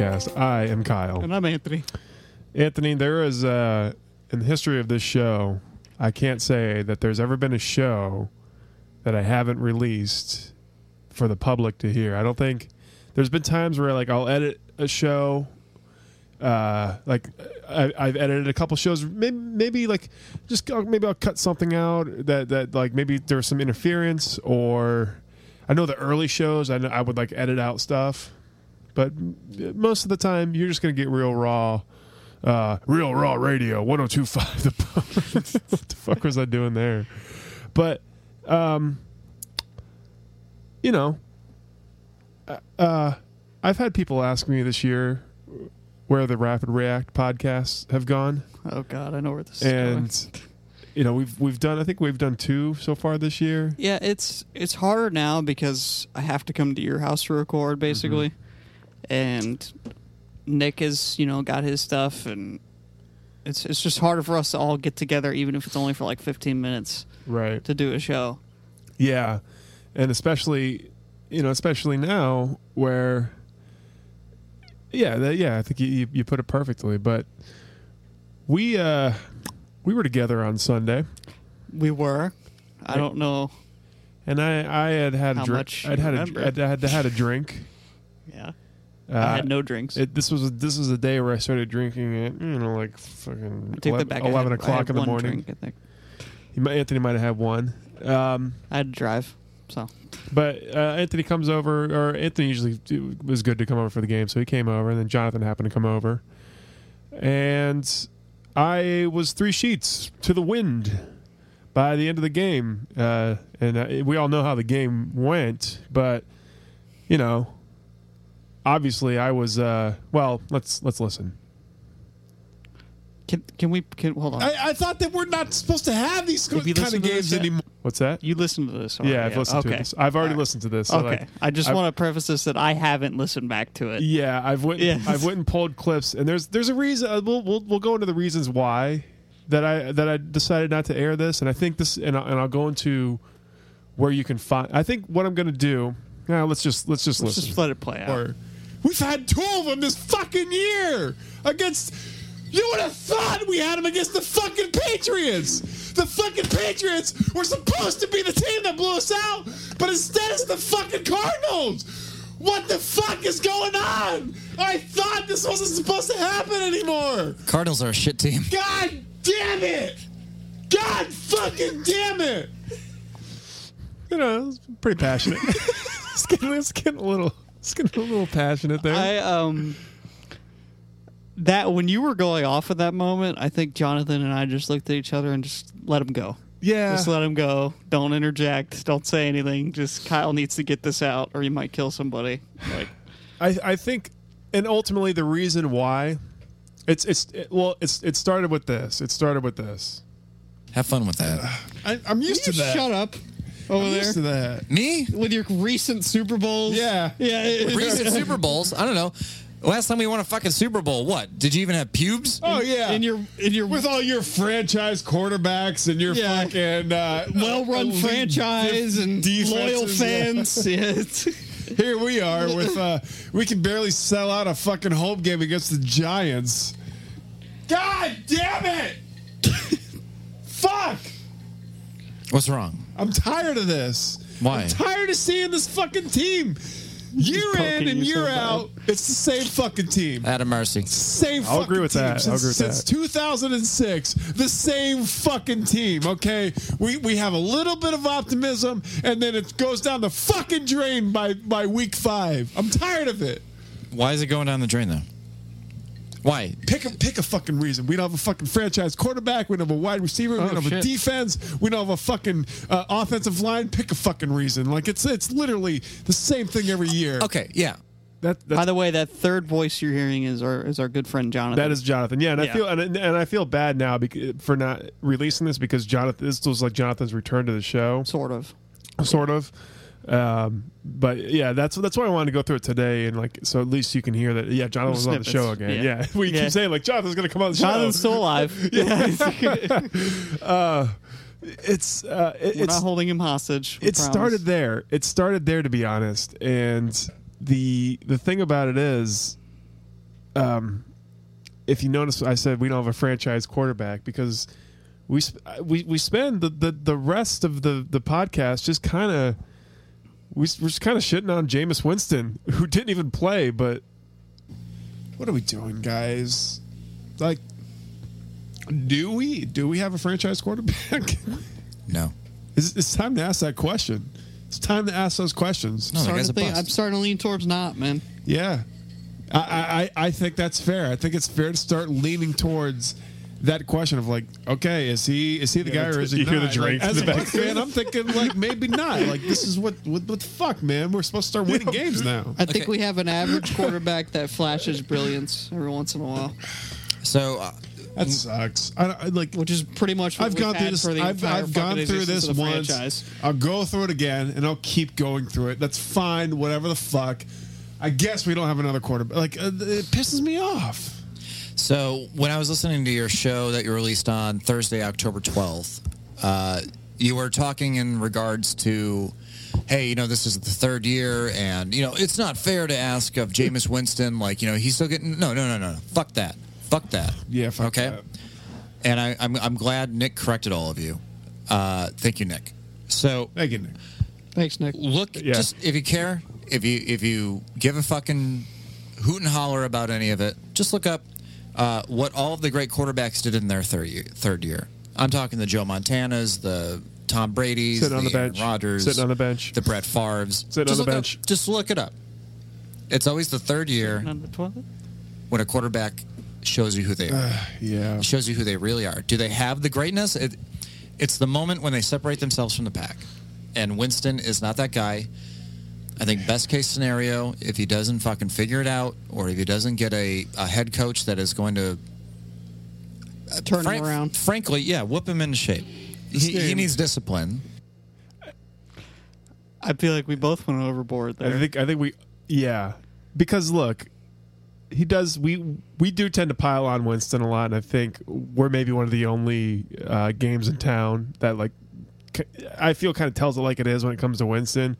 podcast. I am Kyle. And I'm Anthony. Anthony, there is, uh, in the history of this show, I can't say that there's ever been a show that I haven't released for the public to hear. I don't think there's been times where, like, I'll edit a show. Uh, like I, I've edited a couple shows. Maybe, maybe like just uh, maybe I'll cut something out that that like maybe there's some interference or I know the early shows I know I would like edit out stuff, but most of the time you're just gonna get real raw, uh, real raw radio 102.5. The what the fuck was I doing there? But um, you know, uh, I've had people ask me this year where the Rapid React podcasts have gone, Oh God, I know where this is and going. you know we've we've done I think we've done two so far this year. Yeah, it's it's harder now because I have to come to your house to record basically, and Nick has you know got his stuff, and it's it's just harder for us to all get together, even if it's only for like 15 minutes Right. to do a show. Yeah, and especially, you know, especially now where, yeah, that, yeah, I think you, you put it perfectly. But we uh we were together on Sunday, We were. I Right. don't know. and I I had had a drink. I'd had a, remember. I'd had had a drink. Yeah, Uh, I had no drinks. It, this was this was a day where I started drinking at you know like fucking take 11, that back. 11 had- o'clock in the morning. Drink, I think He might, Anthony might have had one. Um, I had to drive. So But uh, Anthony comes over, or Anthony usually was good to come over for the game, so he came over, and then Jonathan happened to come over, and I was three sheets to the wind by the end of the game, uh, and uh, we all know how the game went, but you know, obviously I was. Uh, well, let's let's listen. can can we can hold on? I, I thought that we're not supposed to have these Have you kind listened of to this games yet? anymore. What's that? you listened to this? already, yeah, I've listened okay. to this. I've already All right. listened to this. So okay, like, I just I've- want to preface this that I haven't listened back to it. Yeah, I've went. Yeah. I've went and pulled clips, and there's there's a reason. uh, We'll we'll we'll go into the reasons why that I that I decided not to air this, and I think this, and I'll, and I'll go into where you can find. I think what I'm going to do. Now let's just let's just Let's listen. just let it play out. Or we've had two of them this fucking year against. You would have thought we had them against the fucking Patriots. The fucking Patriots were supposed to be the team that blew us out, but instead it's the fucking Cardinals. What the fuck is going on? I thought this wasn't supposed to happen anymore. Cardinals are a shit team. God damn it! God fucking damn it! you know, it's pretty passionate. it's, getting, it's getting a little it's getting a little passionate there. I um that when you were going off at that moment, I think Jonathan and I just looked at each other and just let him go. yeah, Just let him go. Don't interject. Don't say anything. Just Kyle needs to get this out, or he might kill somebody. Like I I think, and ultimately the reason why. It's it's it, well it's it started with this. It started with this. Have fun with that. I, I'm used to that. shut up over I'm there used to that. Me? with your recent Super Bowls. Yeah. yeah. Recent Super Bowls? I don't know. Last time we won a fucking Super Bowl, what? Did you even have pubes? Oh yeah. in your in your with all your franchise quarterbacks and your Yeah. fucking uh, well-run elite franchise and defenses, loyal fans. Yeah. it's- Here we are with uh, we can barely sell out a fucking home game against the Giants. God damn it! Fuck! What's wrong? I'm tired of this. Why? I'm tired of seeing this fucking team. Year in and you year so out, it's the same fucking team. Out of mercy. Same I'll fucking agree with team that. I'll Since, agree with since that. 2006, the same fucking team. Okay, we we have a little bit of optimism, and then it goes down the fucking drain by by week five. I'm tired of it. Why is it going down the drain, though? Why? Pick a pick a fucking reason. We don't have a fucking franchise quarterback. We don't have a wide receiver. We Oh, don't have a defense. We don't have a fucking uh, offensive line. Pick a fucking reason. Like it's it's literally the same thing every year. Okay, yeah. That By the way, that third voice you're hearing is our is our good friend Jonathan. that is Jonathan. Yeah, and I feel and, and I feel bad now because, for not releasing this because Jonathan this was like Jonathan's return to the show. sort of. sort of. Um, but yeah, that's that's why I wanted to go through it today, and like so at least you can hear that. Yeah, Jonathan was on the show again. Yeah, Yeah. we Yeah. keep saying like Jonathan's going to come on the Jonathan's show. still alive. uh, it's uh, it, We're it's not holding him hostage. It promise. started there. It started there to be honest, and the the thing about it is, um, if you notice, I said we don't have a franchise quarterback because we sp- we we spend the the, the rest of the the podcast just kind of we, we're just kind of shitting on Jameis Winston who didn't even play, but What are we doing, guys? Like, do we do we have a franchise quarterback? No. it's, it's time to ask that question. It's time to ask those questions. No, Starting to think- I'm starting to lean towards not, man. Yeah, I, I I I think that's fair. I think it's fair to start leaning towards that question of like, okay, is he is he the guy or is he you not? hear the Like, drinks as in a the Bucks fan, I'm thinking like maybe not. Like this is what what, what the fuck, man? We're supposed to start winning games now. I think Okay. we have an average quarterback that flashes brilliance every once in a while, So uh, That sucks. I, I like. which is pretty much what I've we've gone through this. for the I've, I've gone through this once. franchise. I'll go through it again, and I'll keep going through it. That's fine. Whatever the fuck. I guess we don't have another quarterback. Like uh, it pisses me off. So when I was listening to your show that you released on Thursday, October 12th, uh, you were talking in regards to, hey, you know, this is the third year, and you know, it's not fair to ask of Jameis Winston, like, you know, he's still getting no, no, no, no, no, fuck that, fuck that. Yeah, fuck okay. that. And I, I'm I'm glad Nick corrected all of you. Uh, thank you, Nick. So Thank you, Nick. Thanks, Nick. look Yeah. just if you care if you if you give a fucking hoot and holler about any of it just look up uh, what all of the great quarterbacks did in their third year, third year i'm talking the joe montanas the tom brady's Sitting on the Aaron bench. rodgers Sitting on the bench. the brett favre's Sitting on the look up- bench. just look it up it's always the third year On the toilet? when a quarterback shows you who they are Yeah. shows you who they really are. Do they have the greatness? It, it's the moment when they separate themselves from the pack. And Winston is not that guy. I think best case scenario, if he doesn't fucking figure it out, or if he doesn't get a, a head coach that is going to Turn frank- him around. frankly, yeah, whip him into shape. He, he needs discipline. I feel like we both went overboard there. I think I think we yeah because look he does we we do tend to pile on Winston a lot and I think we're maybe one of the only uh, games in town that like c- I feel kind of tells it like it is when it comes to Winston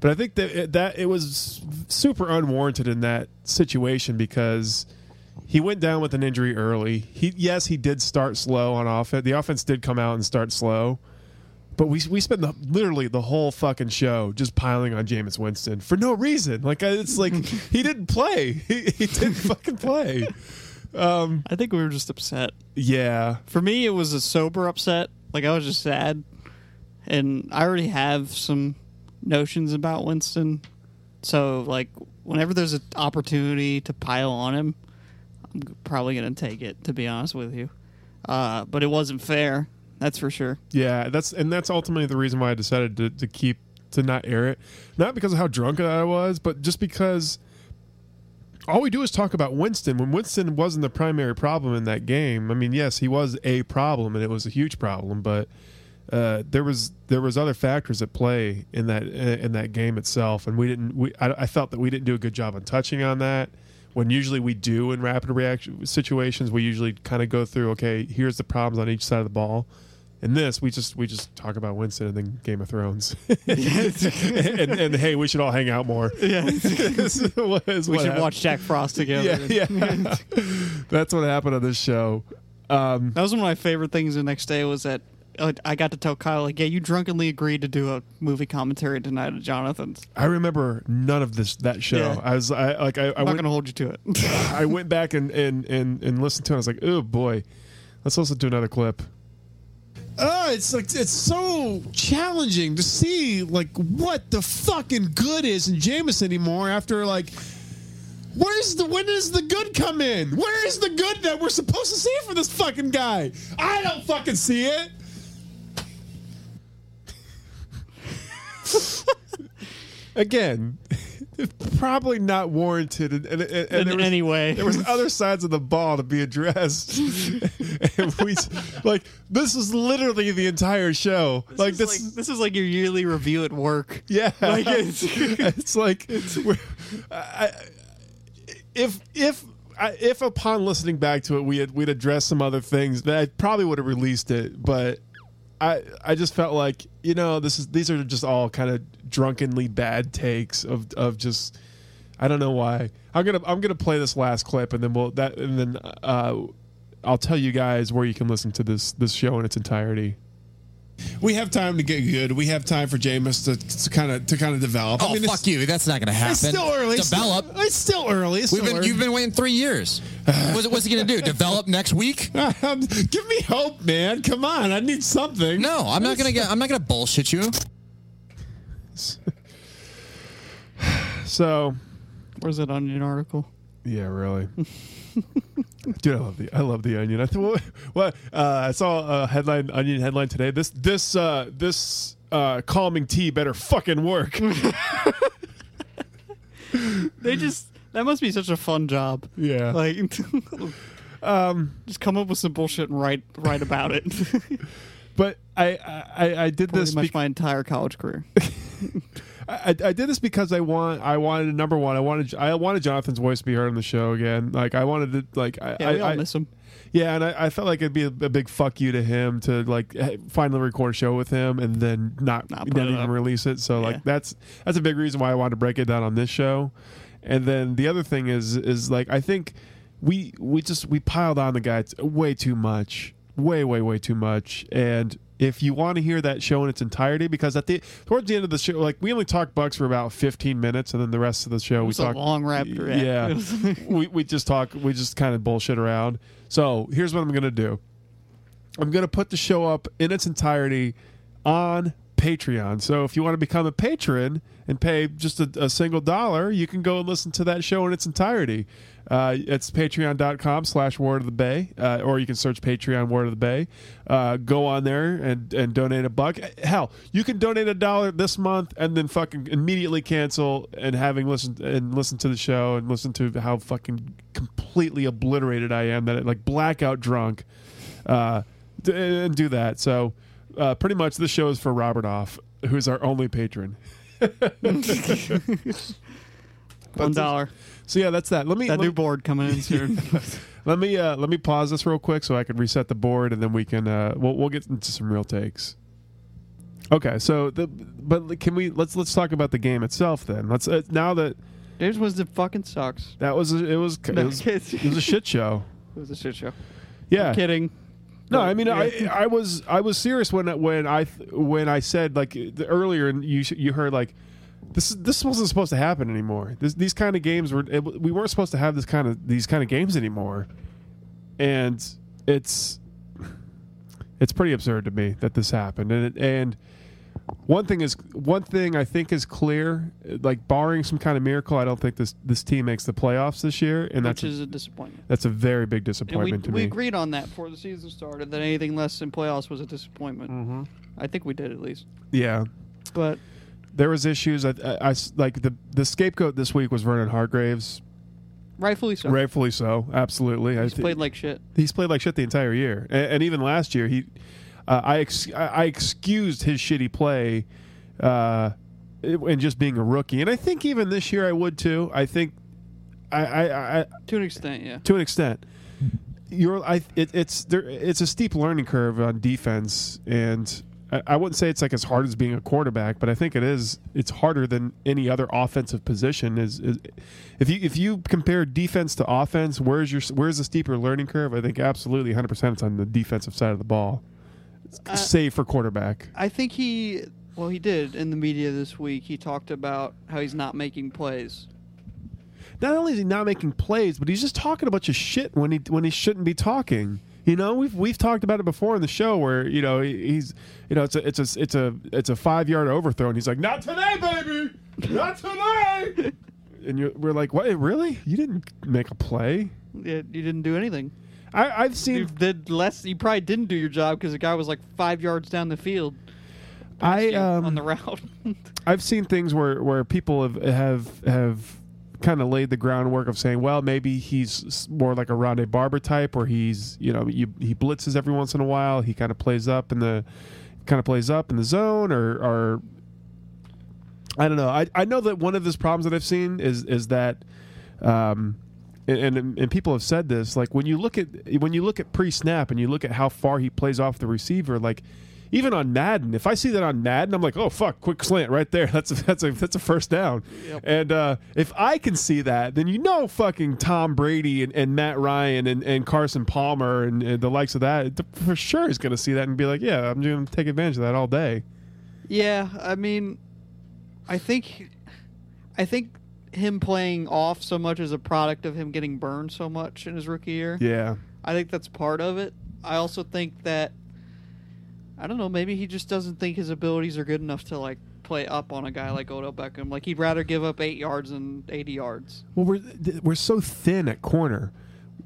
but I think that it, that it was super unwarranted in that situation because he went down with an injury early he yes he did start slow on offense the offense did come out and start slow but we we spent the, literally the whole fucking show just piling on Jameis Winston for no reason. Like it's like he didn't play. He, he didn't fucking play. Um, I think we were just upset. Yeah, For me, it was a sober upset. Like I was just sad, and I already have some notions about Winston. So like, whenever there's an opportunity to pile on him, I'm probably gonna take it. To be honest with you, uh, but it wasn't fair. That's for sure. yeah. That's and that's ultimately the reason why I decided to, to keep to not air it. Not because of how drunk I was, but just because all we do is talk about Winston. When Winston wasn't the primary problem in that game, I mean, yes, he was a problem and it was a huge problem, but uh, there was there was other factors at play in that in that game itself, and we didn't. We I, I felt that we didn't do a good job on touching on that. When usually we do in rapid reaction situations, we usually kind of go through. Okay, here's the problems on each side of the ball. In this, we just we just talk about Winston and then Game of Thrones, and, and, hey, we should all hang out more. Yeah, Is what- is we should happened. watch Jack Frost together. Yeah, yeah. That's what happened on this show. Um, That was one of my favorite things. The next day was that uh, Uh, I got to tell Kyle, like, yeah, you drunkenly agreed to do a movie commentary tonight at Jonathan's. I remember none of this that show. Yeah. I was I like I, I I'm not went going to hold you to it. I went back and, and and and listened to it. I was like, oh boy, let's listen to another clip. Oh, it's like it's so challenging to see like what the fucking good is in Jameis anymore after like where's the when does the good come in? Where is the good that we're supposed to see for this fucking guy? I don't fucking see it. Again, probably not warranted, and, and, and, In there was- any way. there was other sides of the ball to be addressed. and we like this is literally the entire show. like this, this, is like, this is like your yearly review at work. Yeah, Like, it's, it's- like we're- I, if if I, if upon listening back to it we had we'd addressed some other things, that I probably would have released it. But I I just felt like you know this is these are just all kind of drunkenly bad takes of of just I don't know why. I'm gonna I'm gonna play this last clip and then we'll that and then uh, I'll tell you guys where you can listen to this this show in its entirety. We have time to get good. We have time for Jameis to kind of to kind of develop. Oh, it's- fuck you. That's not going to happen. It's still early. It's Develop. Still, it's still early. It's We've still been, early. you've been waiting three years. What's, what's he going to do? Develop next week? Um, give me hope, man. Come on, I need something. No, I'm not going to get. I'm not going to bullshit you. So Where's that onion article? Yeah, really. Dude, I love the I love the onion. I thought what, uh, I saw a headline onion headline today. This this uh, this uh, calming tea better fucking work. They just that must be such a fun job. yeah. Like, um, just come up with some bullshit and write write about it. but I I, I did Pretty this much bec- my entire college career. I, I did this because I want I wanted number one I wanted I wanted Jonathan's voice to be heard on the show again like I wanted to like I Yeah, we all I, miss him. yeah and I, I felt like it'd be a, a big fuck you to him to like finally record a show with him and then not Not not, even up. release it so Yeah. like that's that's a big reason why I wanted to break it down on this show and then the other thing is is like I think we we just we piled on the guy way too much way way way too much and if you want to hear that show in its entirety because at the towards the end of the show like we only talked bucks for about 15 minutes and then the rest of the show we talk long raptor yeah. We, we just talk we just kind of bullshit around. So here's what i'm gonna do. I'm gonna put the show up in its entirety on patreon. So if you want to become a patron and pay just a, a single dollar you can go and listen to that show in its entirety uh, it's patreon.com slash word of the bay uh, or you can search patreon word of the bay. Uh, go on there and, and donate a buck. Hell you can donate a dollar this month and then fucking immediately cancel and having listened and listen to the show and listen to how fucking completely obliterated i am that like blackout drunk uh, d- and do that. So uh, pretty much this show is for robert off who's our only patron One dollar. so yeah that's that let me That let, new board coming in soon. let me uh let me pause this real quick so i can reset the board and then we can uh we'll, we'll get into some real takes okay so the but can we let's let's talk about the game itself then let's uh, now that James was the fucking sucks. that was a, it was it was, it was a shit show It was a shit show. yeah Kidding. No, I mean, I I was I was serious when when I when I said like earlier, and you you heard like this this wasn't supposed to happen anymore. This, these kind of games were it, we weren't supposed to have this kind of these kind of games anymore, and it's it's pretty absurd to me that this happened. And it, and one thing is one thing I think is clear, like barring some kind of miracle, I don't think this this team makes the playoffs this year, and that's which a, is a disappointment. that's a very big And we, disappointment to we me. We agreed on that before the season started that anything less than playoffs was a disappointment. Mm-hmm. I think we did at least. Yeah. But there was issues. I, I like the the scapegoat this week was Vernon Hargreaves, rightfully so. rightfully so. Absolutely, I He's thi- played like shit. he's played like shit the entire year, and, and even last year he, uh, I, ex- I I excused his shitty play, uh, and just being a rookie, and I think even this year I would too. I think, I I, I To an extent, yeah. to an extent. You're, I, it, it's there. It's a steep learning curve on defense, and I, I wouldn't say it's like as hard as being a quarterback, but I think it is. It's harder than any other offensive position. Is, is if you if you compare defense to offense, where's your where's the steeper learning curve? I think absolutely 100 percent it's on the defensive side of the ball, Uh, save for quarterback. I think he, well, he did in the media this week. He talked about how he's not making plays. not only is he not making plays, but he's just talking a bunch of shit when he when he shouldn't be talking. You know, we've we've talked about it before in the show where you know he's you know it's a it's a it's a it's a five yard overthrow and he's like not today baby not today and you're, we're like what really you didn't make a play Yeah, you didn't do anything. I, I've You seen did less. You probably didn't do your job because the guy was like five yards down the field. I um on the route. I've seen things where where people have have have kind of laid the groundwork of saying, well, maybe he's more like a Rondé Barber type, where he's you know you, he blitzes every once in a while. He kind of plays up in the kind of plays up in the zone, or or I don't know. I I know that one of his problems that I've seen is is that. Um, and, and and people have said this like when you look at when you look at pre snap and you look at how far he plays off the receiver like even on Madden, if I see that on Madden, I'm like, oh fuck, quick slant right there. That's a, that's a that's a first down. And uh, if I can see that, then you know fucking Tom Brady and, and Matt Ryan and, and Carson Palmer and, and the likes of that for sure is going to see that and be like, yeah, I'm going to take advantage of that all day. Yeah, I mean, I think, I think him playing off so much is a product of him getting burned so much in his rookie year. Yeah. I think that's part of it. I also think that I don't know, maybe he just doesn't think his abilities are good enough to like play up on a guy like Odell Beckham. Like he'd rather give up eight yards than eighty yards. Well, we're we're so thin at corner.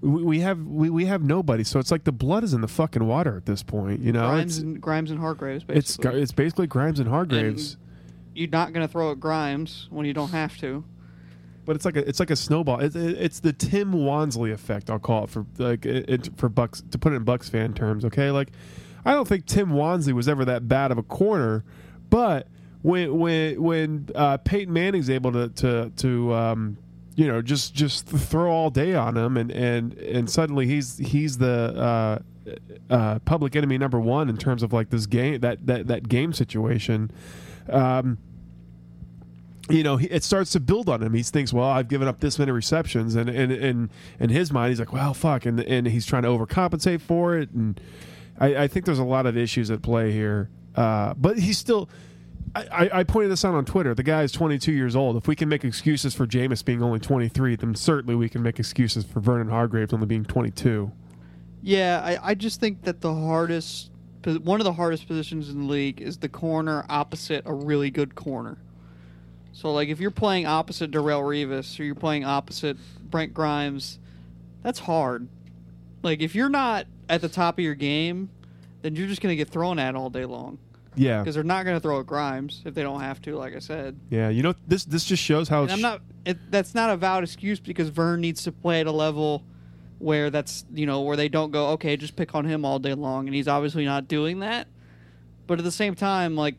We we have we, we have nobody, so it's like the blood is in the fucking water at this point. You know, Grimes it's and Grimes and Hargreaves. it's Basically. it's basically Grimes and Hargreaves, you're not going to throw at Grimes when you don't have to. but it's like a it's like a snowball. It's it's the Tim Wansley effect. I'll call it for like it, it- for Bucks to put it in Bucks fan terms. Okay, like I don't think Tim Wansley was ever that bad of a corner, but when when when uh, Peyton Manning's able to to to um, you know just just throw all day on him and and and suddenly he's he's the uh, uh, public enemy number one in terms of like this game that that that game situation. Um, you know, it starts to build on him. He thinks, well, I've given up this many receptions, and and and in his mind, he's like, well, fuck, and and he's trying to overcompensate for it, and I, I think there's a lot of issues at play here. Uh, but he's still. I, I- pointed this out on Twitter. The guy is 22 years old. If we can make excuses for Jameis being only 23, then certainly we can make excuses for Vernon Hargreaves only being 22. Yeah, I, I just think that the hardest, one of the hardest positions in the league is the corner opposite a really good corner. So, like, if you're playing opposite Darrelle Revis or you're playing opposite Brent Grimes, that's hard. Like, if you're not at the top of your game, then you're just going to get thrown at all day long Yeah, because they're not going to throw at Grimes if they don't have to. Like I said, yeah. You know, this this just shows how. and I'm not. It, that's not a valid excuse because Vern needs to play at a level where that's you know where they don't go okay just pick on him all day long and he's obviously not doing that. But at the same time, like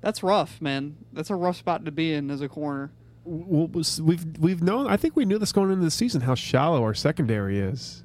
that's rough, man. That's a rough spot to be in as a corner. well, we've we've known. I think we knew this going into the season how shallow our secondary is.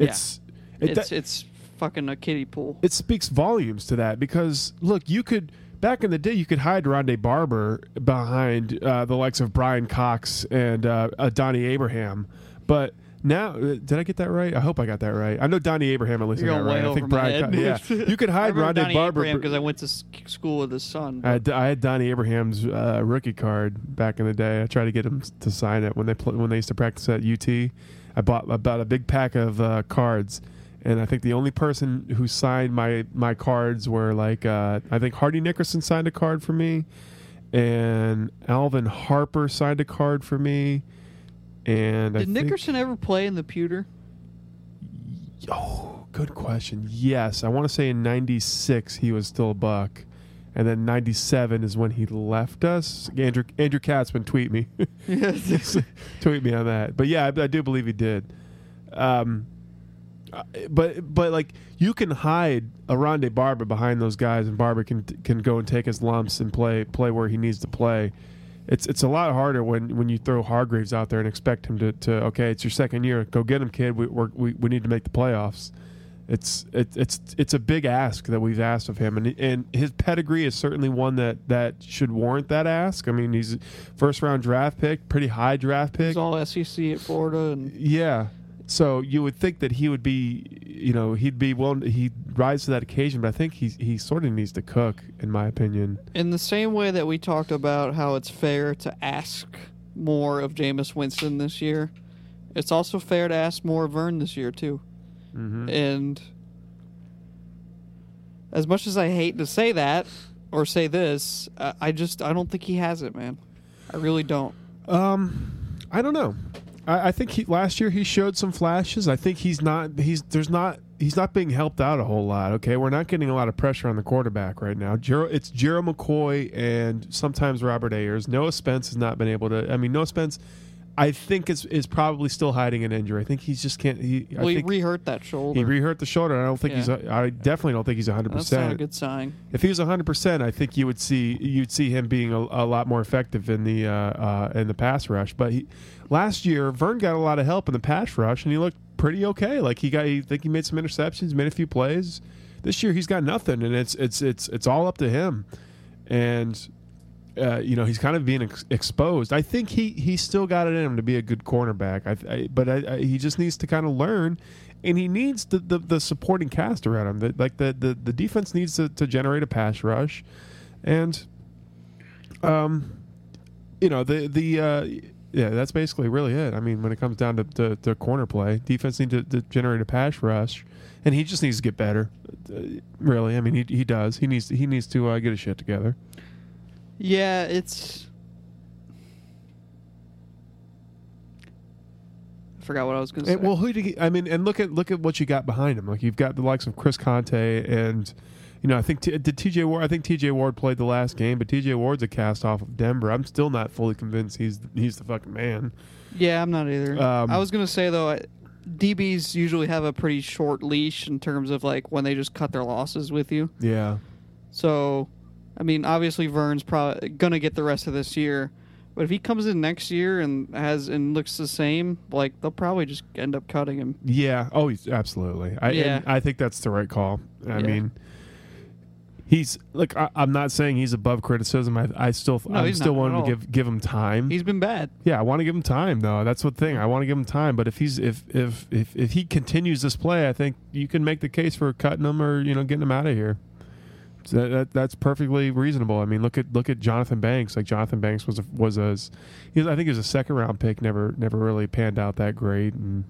It's it, It's it's fucking a kiddie pool. it speaks volumes to that because look, you could back in the day you could hide Rondé Barber behind uh, the likes of Brian Cox and uh, uh, Donnie Abraham, but. Now, uh, did I get that right? I hope I got that right. I know Donnie Abraham at least. Got right. I think Brian. Co- yeah, you could hide Rondé Donnie Barber. Because I went to school with his son. I had, I had Donnie Abraham's uh, rookie card back in the day. I tried to get him to sign it when they pl- when they used to practice at UT. I bought about a big pack of uh, cards, and I think the only person who signed my my cards were like uh, I think Hardy Nickerson signed a card for me, and Alvin Harper signed a card for me, and I Did think- Nickerson ever play in the pewter? Oh, good question. Yes, I want to say in '96 he was still a buck, and then '97 is when he left us. Andrew Andrew Katzman tweet me, tweet me on that. But yeah, I, I do believe he did. Um, but but like you can hide a Rondé Barber behind those guys, and Barber can can go and take his lumps and play play where he needs to play. It's it's a lot harder when, when you throw Hargreaves out there and expect him to, to okay, it's your second year, go get him, kid. We we we need to make the playoffs. It's it, it's it's a big ask that we've asked of him, and and his pedigree is certainly one that that should warrant that ask. I mean, he's a first round draft pick, pretty high draft pick. He's all SEC at Florida, and Yeah. So you would think that he would be, you know, he'd be willing. He'd rise to that occasion, but I think he he sort of needs to cook, in my opinion. in the same way that we talked about how it's fair to ask more of Jameis Winston this year, it's also fair to ask more of Vern this year too. Mm-hmm. And as much as I hate to say that or say this, I, I just I don't think he has it, man. I really don't. Um, I don't know. I, I think he last year he showed some flashes. I think he's not. He's there's not. He's not being helped out a whole lot. Okay, we're not getting a lot of pressure on the quarterback right now. It's Gerald McCoy and sometimes Robert Ayers. Noah Spence has not been able to. I mean, Noah Spence. I think is is probably still hiding an injury. I think he's just can't. He, I Well, he think re-hurt that shoulder. he re-hurt the shoulder. I don't think he's. I definitely don't think he's hundred That's not a percent. good sign. If he was 100, percent I think you would see you'd see him being a, a lot more effective in the uh, uh, in the pass rush. But he, last year, Vern got a lot of help in the pass rush, and he looked pretty okay. Like he got, I think he made some interceptions, made a few plays. this year he's got nothing, and it's it's it's it's all up to him, and. Uh, you know he's kind of being ex- exposed. I think he he's still got it in him to be a good cornerback. I, I but I, I, he just needs to kind of learn, and he needs the, the, the supporting cast around him. The, like the, the, the defense needs to, to generate a pass rush, and um, you know the the uh, yeah that's basically really it. I mean when it comes down to, to, to corner play, defense needs to, to generate a pass rush, and he just needs to get better. Uh, really, I mean he he does. He needs he needs to uh, get his shit together. Yeah, it's. I forgot what I was going to say. And, well, who do you, I mean? And look at look at what you got behind him. Like you've got the likes of Chris Conte, and you know I think t- did T.J. Ward. I think T.J. Ward played the last game, but T.J. Ward's a cast off of Denver. I'm still not fully convinced he's he's the fucking man. yeah, I'm not either. Um, I was going to say though, I- DBs usually have a pretty short leash in terms of like when they just cut their losses with you. Yeah, So, I mean, obviously Vern's probably to get the rest of this year. But if he comes in next year and has and looks the same, like they'll probably just end up cutting him. yeah. Oh, absolutely. I Yeah. I think that's the right call. I Yeah. mean. He's like I, I'm not saying he's above criticism. I, I still No, I'm he's still wanting to give give him time. He's been bad. Yeah, I want to give him time though. That's the thing. I want to give him time. But if he's if if if if he continues this play, I think you can make the case for cutting him or you know getting him out of here. So that, that that's perfectly reasonable. I mean, look at look at Johnthan Banks. Like Johnthan Banks was a, was a was, I think he was a second round pick. Never never really panned out that great. And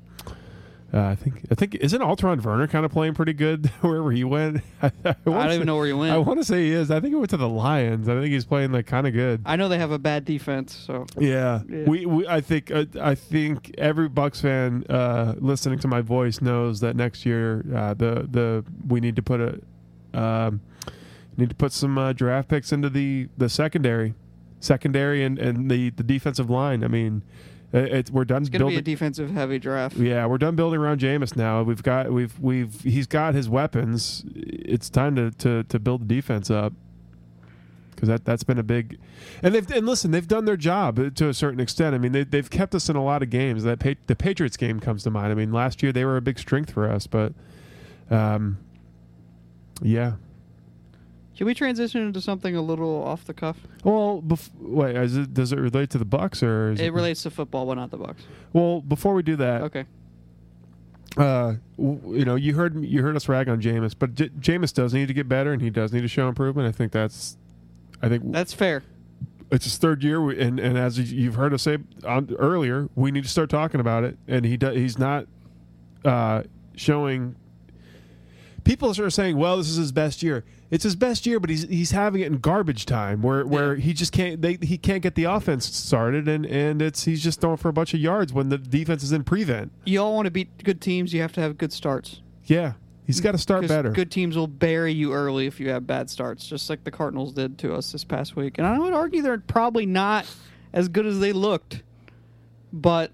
uh, I think I think isn't Alterraun Verner kind of playing pretty good wherever he went. I, I, I don't say- even know where he went. I I, want to say he is. I think he went to the Lions. I think he's playing like kind of good. I know they have a bad defense, so Yeah, Yeah. we, we I think uh, I think every Bucks fan uh, listening to my voice knows that next year uh, the the we need to put a um, need to put some uh, draft picks into the the secondary, secondary and, and the the defensive line. I mean, uh, it's we're done it's going to be a defensive heavy draft. yeah, we're done building around Jameis now. We've got we've we've he's got his weapons. It's time to to, to build the defense up because that that's been a big and they've and listen they've done their job to a certain extent. I mean they they've kept us in a lot of games. That pa- the Patriots game comes to mind. I mean last year they were a big strength for us, but um, yeah. Should we transition into something a little off the cuff? Well, bef- wait, is it, does it relate to the Bucks or is It relates to football, but not the Bucks. Well, before we do that, Okay. uh, w- you know, you heard you heard us rag on Jameis, but J- Jameis does need to get better, and he does need to show improvement. I think that's, I think That's fair. it's his third year, we- and and as you've heard us say on, earlier, we need to start talking about it. And he does, he's not uh, showing. People are saying, "Well, this is his best year." It's his best year, but he's he's having it in garbage time, where where he just can't they, he can't get the offense started, and and it's he's just throwing for a bunch of yards when the defense is in prevent. You all want to beat good teams, you have to have good starts. Yeah, he's got to start better. Good teams will bury you early if you have bad starts, just like the Cardinals did to us this past week. And I would argue they're probably not as good as they looked, but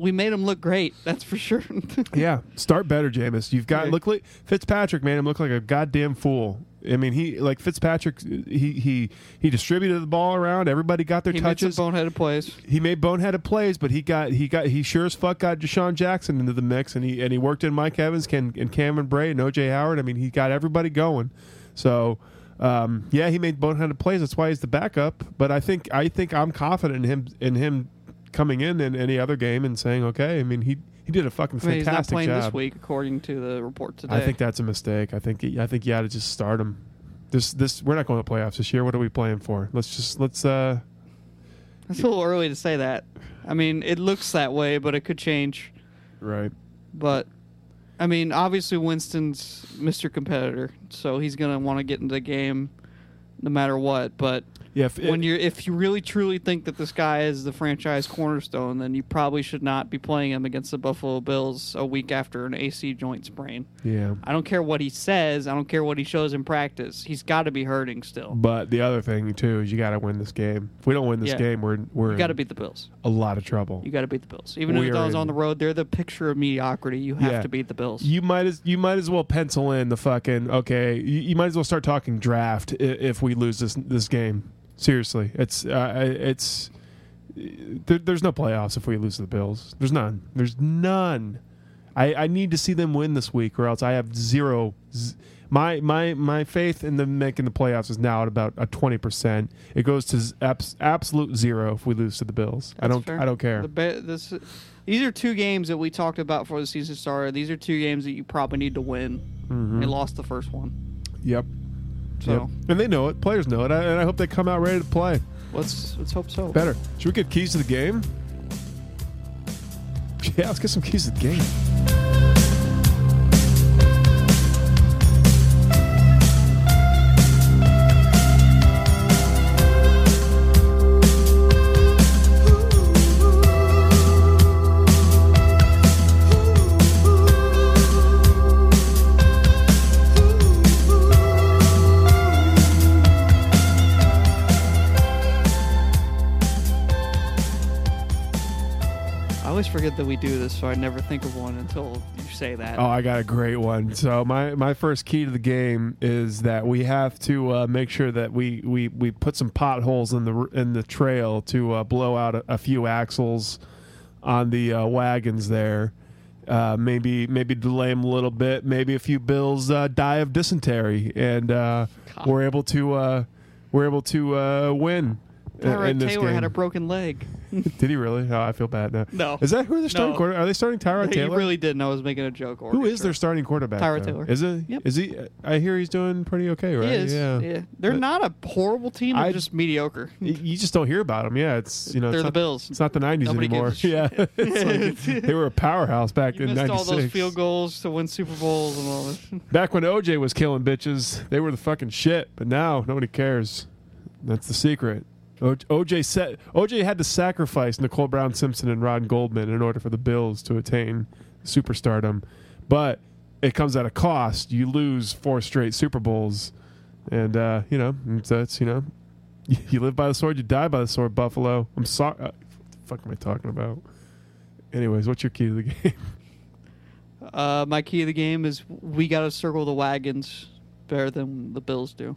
we made them look great. That's for sure. Yeah, start better, Jameis. You've got look like Fitzpatrick made him look like a goddamn fool. I mean, he like Fitzpatrick. He he he distributed the ball around. Everybody got their he made touches. boneheaded plays. he made boneheaded plays, but he got he got he sure as fuck got DeSean Jackson into the mix, and he and he worked in Mike Evans, Ken, and Cameron Brate, and OJ Howard. I mean, he got everybody going. So. Um, yeah, he made boneheaded plays. That's why he's the backup. But I think I think I'm confident in him in him coming in in any other game and saying, okay. I mean, he he did a fucking I mean, he's not fantastic playing job. this week, according to the report today. I think that's a mistake. I think I think you ought to just start him. This this we're not going to playoffs this year. What are we playing for? Let's just let's uh it's a little early to say that. I mean, it looks that way, but it could change. right. But I mean, obviously Winston's Mr. Competitor, so he's gonna want to get into the game no matter what. But Yeah, if, when you if you really truly think that this guy is the franchise cornerstone, then you probably should not be playing him against the Buffalo Bills a week after an AC joint sprain. yeah. I don't care what he says. I don't care what he shows in practice. He's got to be hurting still. But the other thing too is you got to win this game. If we don't win this Yeah. game, we're we're got to beat the Bills. a lot of trouble. You got to beat the Bills. Even We if it's on the road, they're the picture of mediocrity. You have Yeah. to beat the Bills. You might as you might as well pencil in the fucking okay. You, you might as well start talking draft i- if we lose this this game. Seriously, it's uh, it's there, there's no playoffs if we lose to the Bills. There's none. There's none. I, I need to see them win this week, or else I have zero. Z- my my my faith in them making the playoffs is now at about a twenty percent. It goes to z- abs- absolute zero if we lose to the Bills. I don't fair. I don't care. The ba- this, these are two games that we talked about before the season started. These are two games that you probably need to win. Mm-hmm. They lost the first one, Yep. So Yep. And they know it. Players know it. I, and I hope they come out ready to play. let's let's hope so. Better. Should we get keys to the game? Yeah, let's get some keys to the game. Always forget that we do this, so I never think of one until you say that. Oh, I got a great one. So my my first key to the game is that we have to uh, make sure that we, we, we put some potholes in the in the trail to uh, blow out a, a few axles on the uh, wagons there. Uh, maybe maybe delay them a little bit. Maybe a few bills uh, die of dysentery, and uh, we're able to uh, we're able to uh, win. Tyrod Taylor had a broken leg. Did he really? Oh, I feel bad now. No. Is that who they're starting No. quarter? Are they starting Tyrod Taylor? he Taylor? really didn't. I was making a joke. Who is their starting quarterback? Tyrod though? Taylor. Is it? Yep. Is he? I hear he's doing pretty okay, right? He is. Yeah. Yeah. They're But- not a horrible team. They're I- just mediocre. Y- You just don't hear about them. Yeah, it's you know They're it's the not, Bills. It's not the '90s Nobody anymore. gives a Yeah, It's like- they were a powerhouse back You in missed all those field goals to win Super Bowls and all this. Back when OJ was killing bitches, they were the fucking shit. But now nobody cares. That's the secret. OJ said OJ had to sacrifice Nicole Brown Simpson and Ron Goldman in order for the Bills to attain superstardom, but it comes at a cost. You lose four straight Super Bowls, and uh, you know that's you know you live by the sword, you die by the sword. Buffalo. I'm sorry. Uh, fuck am I talking about? Anyways, what's your key to the game? Uh, my key of the game is we got to circle the wagons better than the Bills do.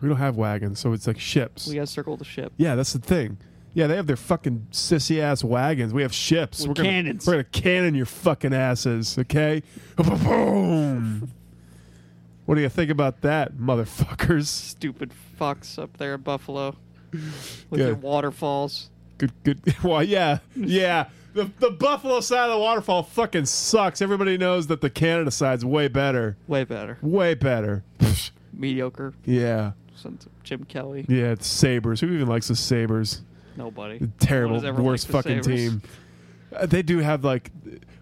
We don't have wagons, so it's like ships. We got to circle the ship. Yeah, that's the thing. Yeah, they have their fucking sissy ass wagons. We have ships. With we're gonna, cannons. We're gonna cannon your fucking asses, okay? Boom. What do you think about that, motherfuckers? Stupid fucks up there in Buffalo with their waterfalls. Good, good. Well, yeah, yeah. The the Buffalo side of the waterfall fucking sucks. Everybody knows that the Canada side's way better. Way better. Way better. Mediocre. yeah, Of Jim Kelly. yeah. It's Sabres. Who even likes the Sabres? Nobody. Terrible, No one has ever worst liked the fucking Sabres. team. Uh, they do have like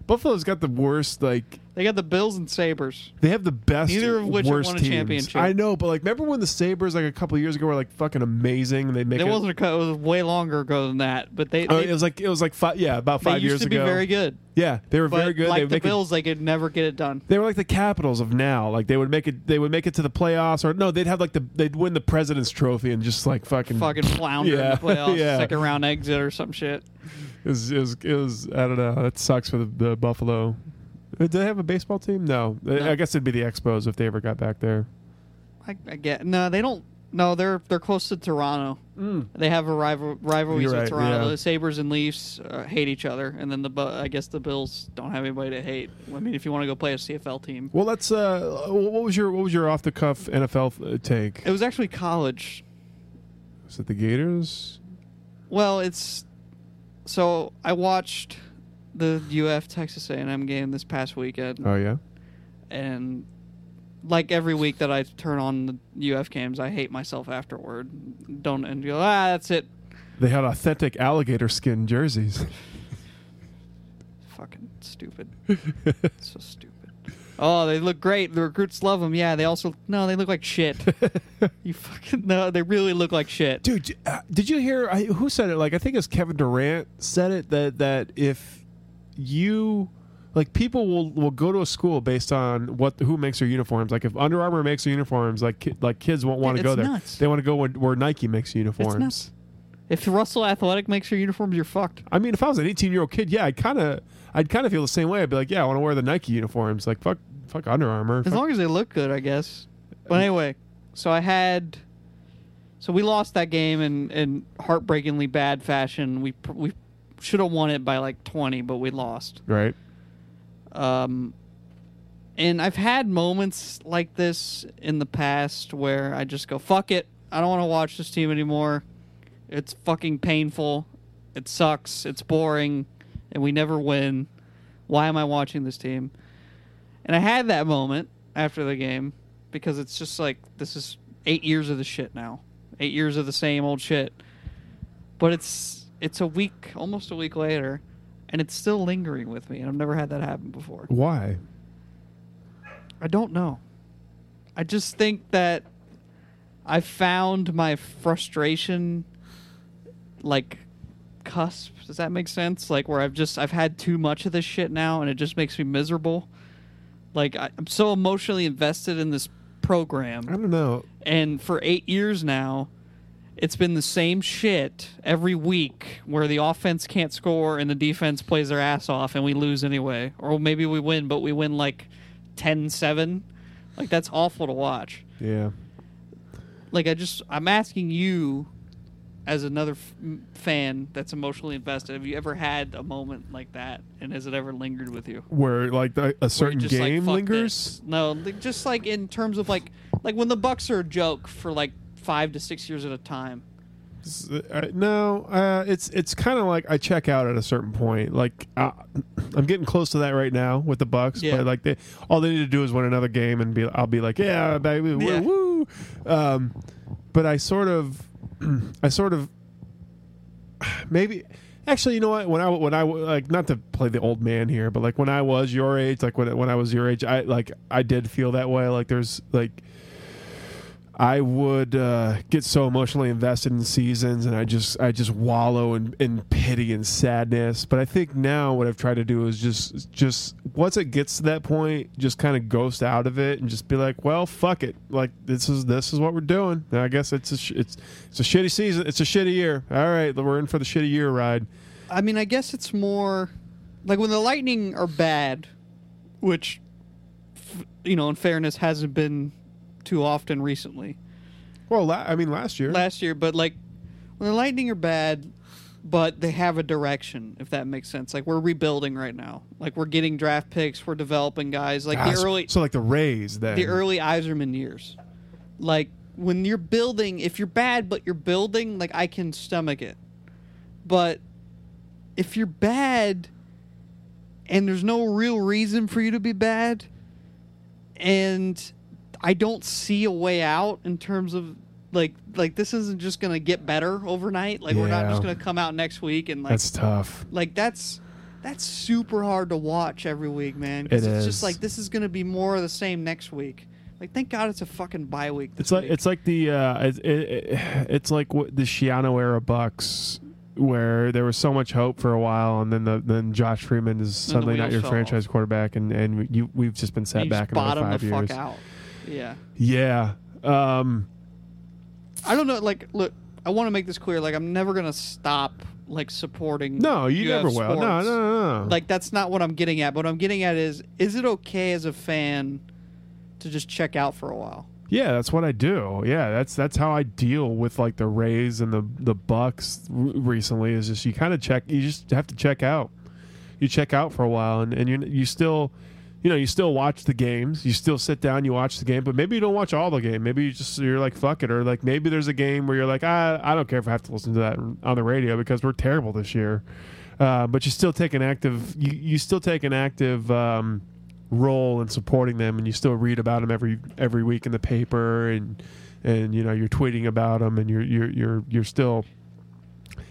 Buffalo's got the worst like They got the Bills and Sabres. They have the best, Neither of which have worst won a teams. championship. I know, but like, remember when the Sabres like a couple years ago were like fucking amazing? and They make It it. wasn't a co- it was way longer ago than that, but they oh, they, it was like it was like five, yeah, about they five used years to be ago. very good. yeah, they were But very good. like they would the make it- Bills, they could never get it done. they were like the Capitals of now. Like they would make it. They would make it to the playoffs, or no, they'd have like the they'd win the President's Trophy and just like fucking. Fucking flounder Yeah, in the playoffs, yeah. second round exit or some shit. It was, it was. It was. I don't know. That sucks for the, the Buffalo. Uh, Do they have a baseball team? No. I- No. I guess it'd be the Expos if they ever got back there. I, I get no, they don't. No, they're they're close to Toronto. They have a rival rivalries You're with Toronto. yeah. The Sabres and Leafs uh, hate each other, and then the I guess the Bills don't have anybody to hate. I mean, if you want to go play a CFL team, Well, let's. Uh, what was your what was your off the cuff NFL uh, take? it was actually college. Was it the Gators? Well, it's so I watched the UF Texas A&M game this past weekend, Oh yeah. and like every week that I turn on the UF games, I hate myself afterward. Don't and go, ah, that's it. They had authentic alligator skin jerseys. Fucking stupid. so stupid. Oh, they look great. The recruits love them. Yeah, they also no, they look like shit. you fucking no, they really look like shit. Dude, uh, did you hear I, who said it? Like I think it was Kevin Durant said it that that if you like people will will go to a school based on what who makes their uniforms. Like if Under Armour makes their uniforms, like ki- like kids won't want to It's go there. nuts. They want to go where, where Nike makes uniforms. nuts. If Russell Athletic makes your uniforms, you're fucked. I mean, if I was an 18 year old kid, yeah, I'd kind of, I'd kind of feel the same way. I'd be like, yeah, I want to wear the Nike uniforms. Like, fuck, fuck Under Armour. As Fuck- long as they look good, I guess. But anyway, so I had, so we lost that game in in heartbreakingly bad fashion. We pr- we should have won it by like twenty, but we lost. right? Um, and I've had moments like this in the past where I just go, fuck it. I don't want to watch this team anymore. It's fucking painful. It sucks. It's boring. And we never win. Why am I watching this team? And I had that moment after the game because it's just like, this is eight years of the shit now. Eight years of the same old shit. But it's it's a week, almost a week later, and it's still lingering with me. And I've never had that happen before. Why? I don't know. I just think that I found my frustration like cusp. Does that make sense? Like where I've just I've had too much of this shit now and it just makes me miserable. Like I, I'm so emotionally invested in this program I don't know. and for 8 years now it's been the same shit every week where the offense can't score and the defense plays their ass off and we lose anyway. Or maybe we win, but we win like 10 7. Like, that's awful to watch. Yeah. Like, I just, I'm asking you as another f- fan that's emotionally invested, have you ever had a moment like that? And has it ever lingered with you? Where like the, a certain just game "Fuck lingers. this." No, like, just like in terms of like, like when the Bucks are a joke for like five to six years at a time. Uh, no, uh, it's it's kind of like I check out at a certain point. Like uh, I'm getting close to that right now with the Bucks, Yeah. but like they all they need to do is win another game and be I'll be like yeah baby woo Yeah. woo. Um, but I sort of I sort of maybe actually you know what when I when I like not to play the old man here, but like when I was your age, like when when I was your age, I like I did feel that way. Like there's like. I would uh, get so emotionally invested in seasons, and I just I just wallow in, in pity and sadness. But I think now what I've tried to do is just just once it gets to that point, just kind of ghost out of it and just be like, well, fuck it. Like this is this is what we're doing. I guess it's a sh- it's it's a shitty season. It's a shitty year. All right, we're in for the shitty year ride. I mean, I guess it's more like when the Lightning are bad, which, you know, in fairness, hasn't been too often recently. Well, la- I mean, last year, Last year, but like when the Lightning are bad, but they have a direction, if that makes sense. Like we're rebuilding right now. Like we're getting draft picks, we're developing guys. Like Ah, the early, so like the Rays then. the early Yzerman years. Like when you're building, if you're bad but you're building, like I can stomach it. But if you're bad and there's no real reason for you to be bad and I don't see a way out in terms of like like this isn't just going to get better overnight. Like we're not Yeah. just going to come out next week and like That's tough. like that's that's super hard to watch every week, man. 'cause It it's is. just like this is going to be more of the same next week. Like, thank God it's a fucking bye week. This It's like week. it's like the uh, it, it, it's like what the Schiano era Bucks, where there was so much hope for a while, and then the then Josh Freeman is suddenly not wheels your fell franchise quarterback, and and you we've just been set you back another bottom five the years. fuck out. Yeah, Yeah. Um, I don't know. Like, look, I want to make this clear. Like, I'm never gonna stop like supporting. no, you UF never will. No, no, no, no. Like, that's not what I'm getting at. What I'm getting at is, is it okay as a fan to just check out for a while? Yeah, that's what I do. Yeah, that's that's how I deal with like the Rays and the the Bucks r- recently. Is just you kind of check. You just have to check out. You check out for a while, and and you you still, you know, you still watch the games. You still sit down, you watch the game, but maybe you don't watch all the game. Maybe you just you're like fuck it, or like maybe there's a game where you're like I I don't care if I have to listen to that on the radio because we're terrible this year. Uh, but you still take an active. You you still take an active. Um, role in supporting them and you still read about them every every week in the paper and and you know you're tweeting about them and you're you're you're you're still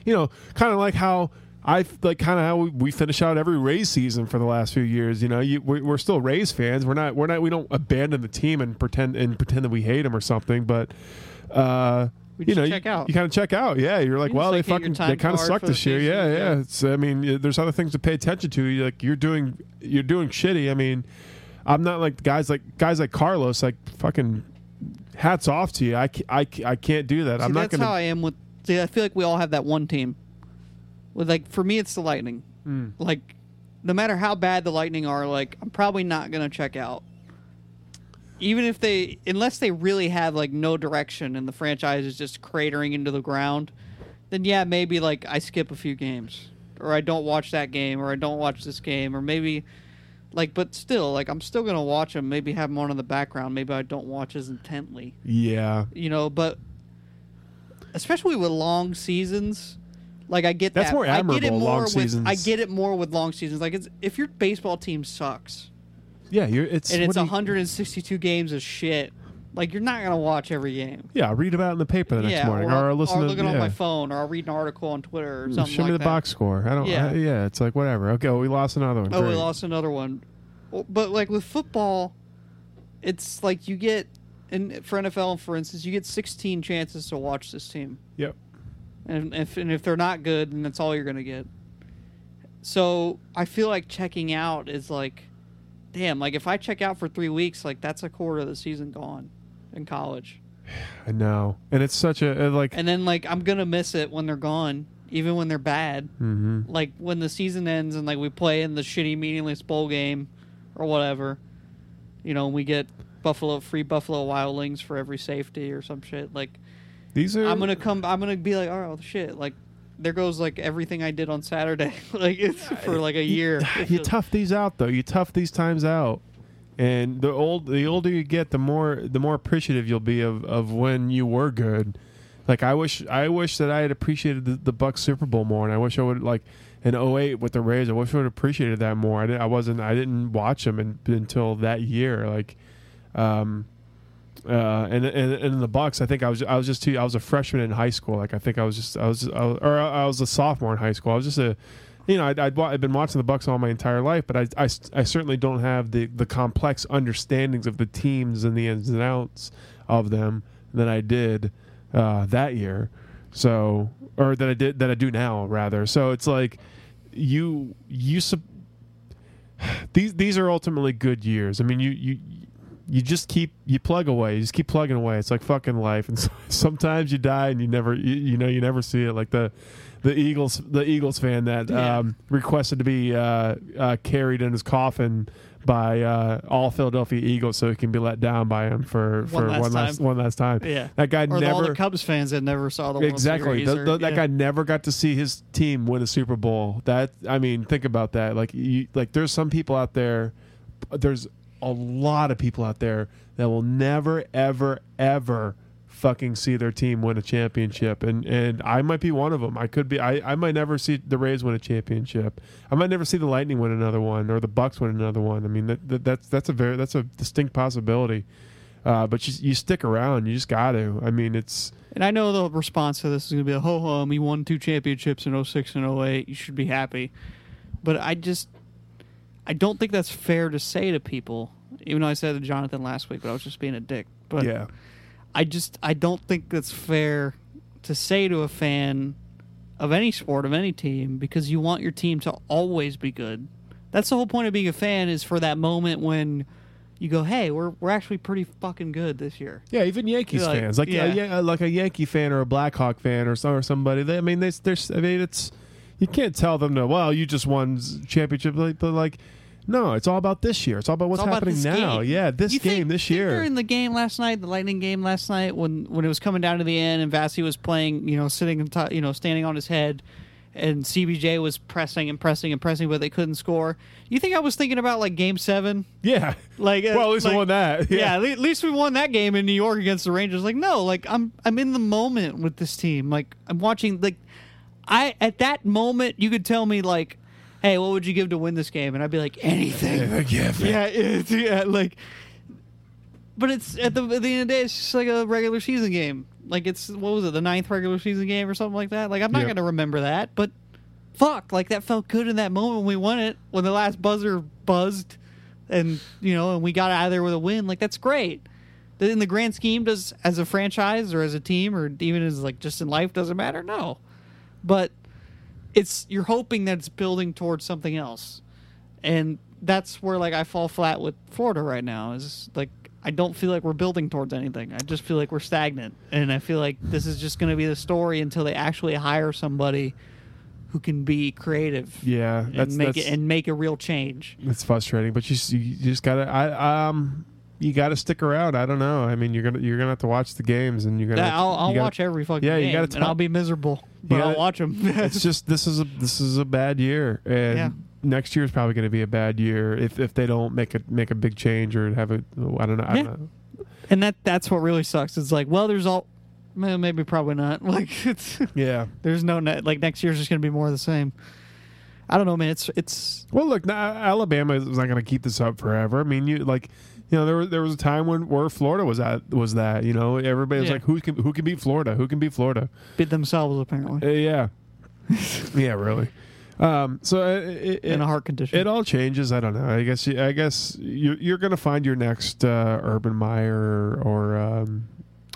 you know kind of like how I like kind of how we, we finish out every Rays season for the last few years. You know, you, we're, we're still Rays fans. We're not. We're not. We don't abandon the team and pretend and pretend that we hate them or something. But uh, you know, check you, out. you kind of check out. Yeah, you're like, You well, just, they like, fucking they kind of suck this year. Yeah, yeah. yeah. It's. I mean, there's other things to pay attention to. You're like you're doing you're doing shitty. I mean, I'm not like guys like guys like Carlos. Like fucking hats off to you. I, I, I can't do that. See, I'm not that's gonna. how I am with. See, I feel like we all have that one team. Like for me, it's the Lightning. Hmm. Like, no matter how bad the Lightning are, like I'm probably not gonna check out. Even if they, unless they really have like no direction and the franchise is just cratering into the ground, then yeah, maybe like I skip a few games or I don't watch that game or I don't watch this game or maybe Like, but still, like I'm still gonna watch them. Maybe have them on in the background. Maybe I don't watch as intently. Yeah. You know, but especially with long seasons, like I get That's that. more I get it admirable, more long with, seasons. I get it more with long seasons. Like, it's, if your baseball team sucks Yeah, you're it's and it's what do you- 162 games of shit, like you're not gonna watch every game. Yeah, I read about it in the paper the next yeah, morning, or, or, I'll- listen or to looking yeah. on my phone, or I'll read an article on Twitter or mm, something Show me the that. box score. I don't. Yeah. Yeah, yeah. It's like whatever. Okay, well, we lost another one. Oh, we lost another one. Oh, but like with football, it's like you get, and for NFL, for instance, you get 16 chances to watch this team, Yep. And if and if they're not good, then that's all you're gonna get. So I feel like checking out is like, damn, like if I check out for three weeks, like that's a quarter of the season gone in college, I know, and it's such a uh, like. and then like I'm gonna miss it when they're gone, even when they're bad. hmm like when the season ends and like we play in the shitty meaningless bowl game or whatever, you know, we get Buffalo free Buffalo Wild Wings for every safety or some shit. Like These are. I'm gonna come, I'm gonna be like, oh shit, like there goes like everything I did on Saturday, like it's for like a year. you tough these out though. You tough these times out, and the old the older you get, the more the more appreciative you'll be of, of when you were good. Like I wish I wish that I had appreciated the, the Bucks Super Bowl more, and I wish I would like in 08 with the Rays. I wish I would have appreciated that more. I, didn't, I wasn't I didn't watch them in, until that year. Like, um, uh, and, and and in the Bucks, I think I was I was just too I was a freshman in high school. Like I think I was just I was, I was or I was a sophomore in high school. I was just a you know I'd, I'd, I'd been watching the Bucks all my entire life, but I, I, I certainly don't have the the complex understandings of the teams and the ins and outs of them that I did uh, that year. So or that I did that I do now rather. So it's like you you these these are ultimately good years. I mean, you you you just keep you plug away. You just keep plugging away. It's like fucking life. And so, sometimes you die and you never you, you know you never see it. Like the the Eagles the Eagles fan that Yeah. um, requested to be uh, uh, carried in his coffin by uh, all Philadelphia Eagles so he can be let down by him for for last one last one last time. yeah, That guy or never all the Cubs fans that never saw the World exactly Series Th- or- that yeah. guy never got to see his team win a super bowl that i mean think about that like you like there's some people out there there's a lot of people out there that will never ever ever fucking see their team win a championship. And and i might be one of them. I could be i, I might never see the rays win a championship. I might never see the lightning win another one or the bucks win another one. I mean that, that that's that's a very that's a distinct possibility. Uh, but you, you stick around. You just got to i mean it's And I know the response to this is going to be, a "Ho hum, he won two championships in 06 and 08. You should be happy." But I just, I don't think that's fair to say to people. Even though I said to Jonathan last week, but I was just being a dick. But yeah I just, I don't think that's fair to say to a fan of any sport of any team because you want your team to always be good. That's the whole point of being a fan is for that moment when you go, "Hey, we're we're actually pretty fucking good this year." Yeah, even Yankees Like, fans, like yeah. a, like a Yankee fan or a Blackhawk fan or some or somebody. They, I mean, they, they're, I mean, it's you can't tell them to. Well, you just won championship, like, but like, no, it's all about this year. It's all about what's all about happening now. game. Yeah, this You game think- this year. During the game last night, the Lightning game last night, when when it was coming down to the end, and Vasi was playing, you know, sitting, you know, standing on his head, and CBJ was pressing and pressing and pressing, but they couldn't score. You think I was thinking about like Game Seven? yeah, Like, uh, well, at least like- we won that. Yeah, Yeah, at least we won that game in New York against the Rangers. Like, no, like I'm I'm in the moment with this team. Like I'm watching. Like I at that moment, you could tell me like, hey, what would you give to win this game? And I'd be like, anything. yeah, Yeah, it's, yeah, like. But it's at the at the end of the day, it's just like a regular season game. Like it's what was it, the ninth regular season game or something like that. Like I'm not Yep. gonna remember that, but fuck, like that felt good in that moment when we won it when the last buzzer buzzed, and you know, and we got out of there with a win. Like that's great. In the grand scheme, does as a franchise or as a team or even as like just in life doesn't matter. No, but it's you're hoping that it's building towards something else and that's where like I fall flat with Florida right now. Is like I don't feel like we're building towards anything. I just feel like we're stagnant, and I feel like this is just going to be the story until they actually hire somebody who can be creative. Yeah, and that's- make it and make a real change. it's frustrating, but you, you just gotta. I um, you gotta stick around. I don't know. I mean, you're gonna you're gonna have to watch the games, and you're gonna. I'll, I'll gotta- watch every fucking Yeah, you gotta and I'll be miserable, but gotta- I'll watch them. it's just this is a this is a bad year, and Yeah. next year is probably going to be a bad year if if they don't make a make a big change or have a I don't know. I Yeah. don't know. And that that's what really sucks. It's like, well, there's all maybe probably not. Like it's Yeah. there's no net like next year's just going to be more of the same. I don't know, man. It's it's Well, look, now, Alabama is not going to keep this up forever. I mean, you like, you know, there was there was a time when where Florida was at was that you know everybody was Yeah. like, who can who can beat Florida? Who can beat Florida? beat themselves apparently Uh, yeah, yeah, really. Um, so uh, it, it, in a heart condition. it all changes. I don't know. I guess you, I guess you, you're going to find your next uh, Urban Meyer or um,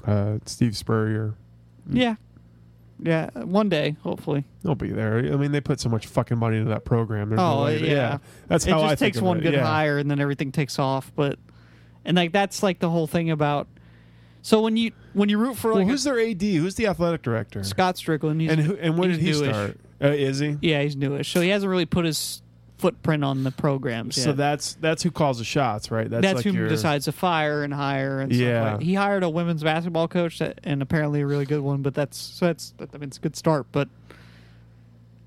uh, Steve Spurrier. yeah, yeah. One day, hopefully. They'll be there. I mean, they put so much fucking money into that program. There's no Oh, way- yeah. That's it how just I think takes of one it. good yeah. hire and then everything takes off. But and like that's like the whole thing about. So when you when you root for Well, like who's their AD? Who's the athletic director? Scott Stricklin, and who, and when did he newish. start? Uh, is he? Yeah, he's newish, so he hasn't really put his footprint on the programs yet. So that's that's who calls the shots, right? that's, like who your, decides to fire and hire and stuff Yeah. like. He hired a women's basketball coach that, and apparently a really good one. But that's so that's I mean it's a good start. But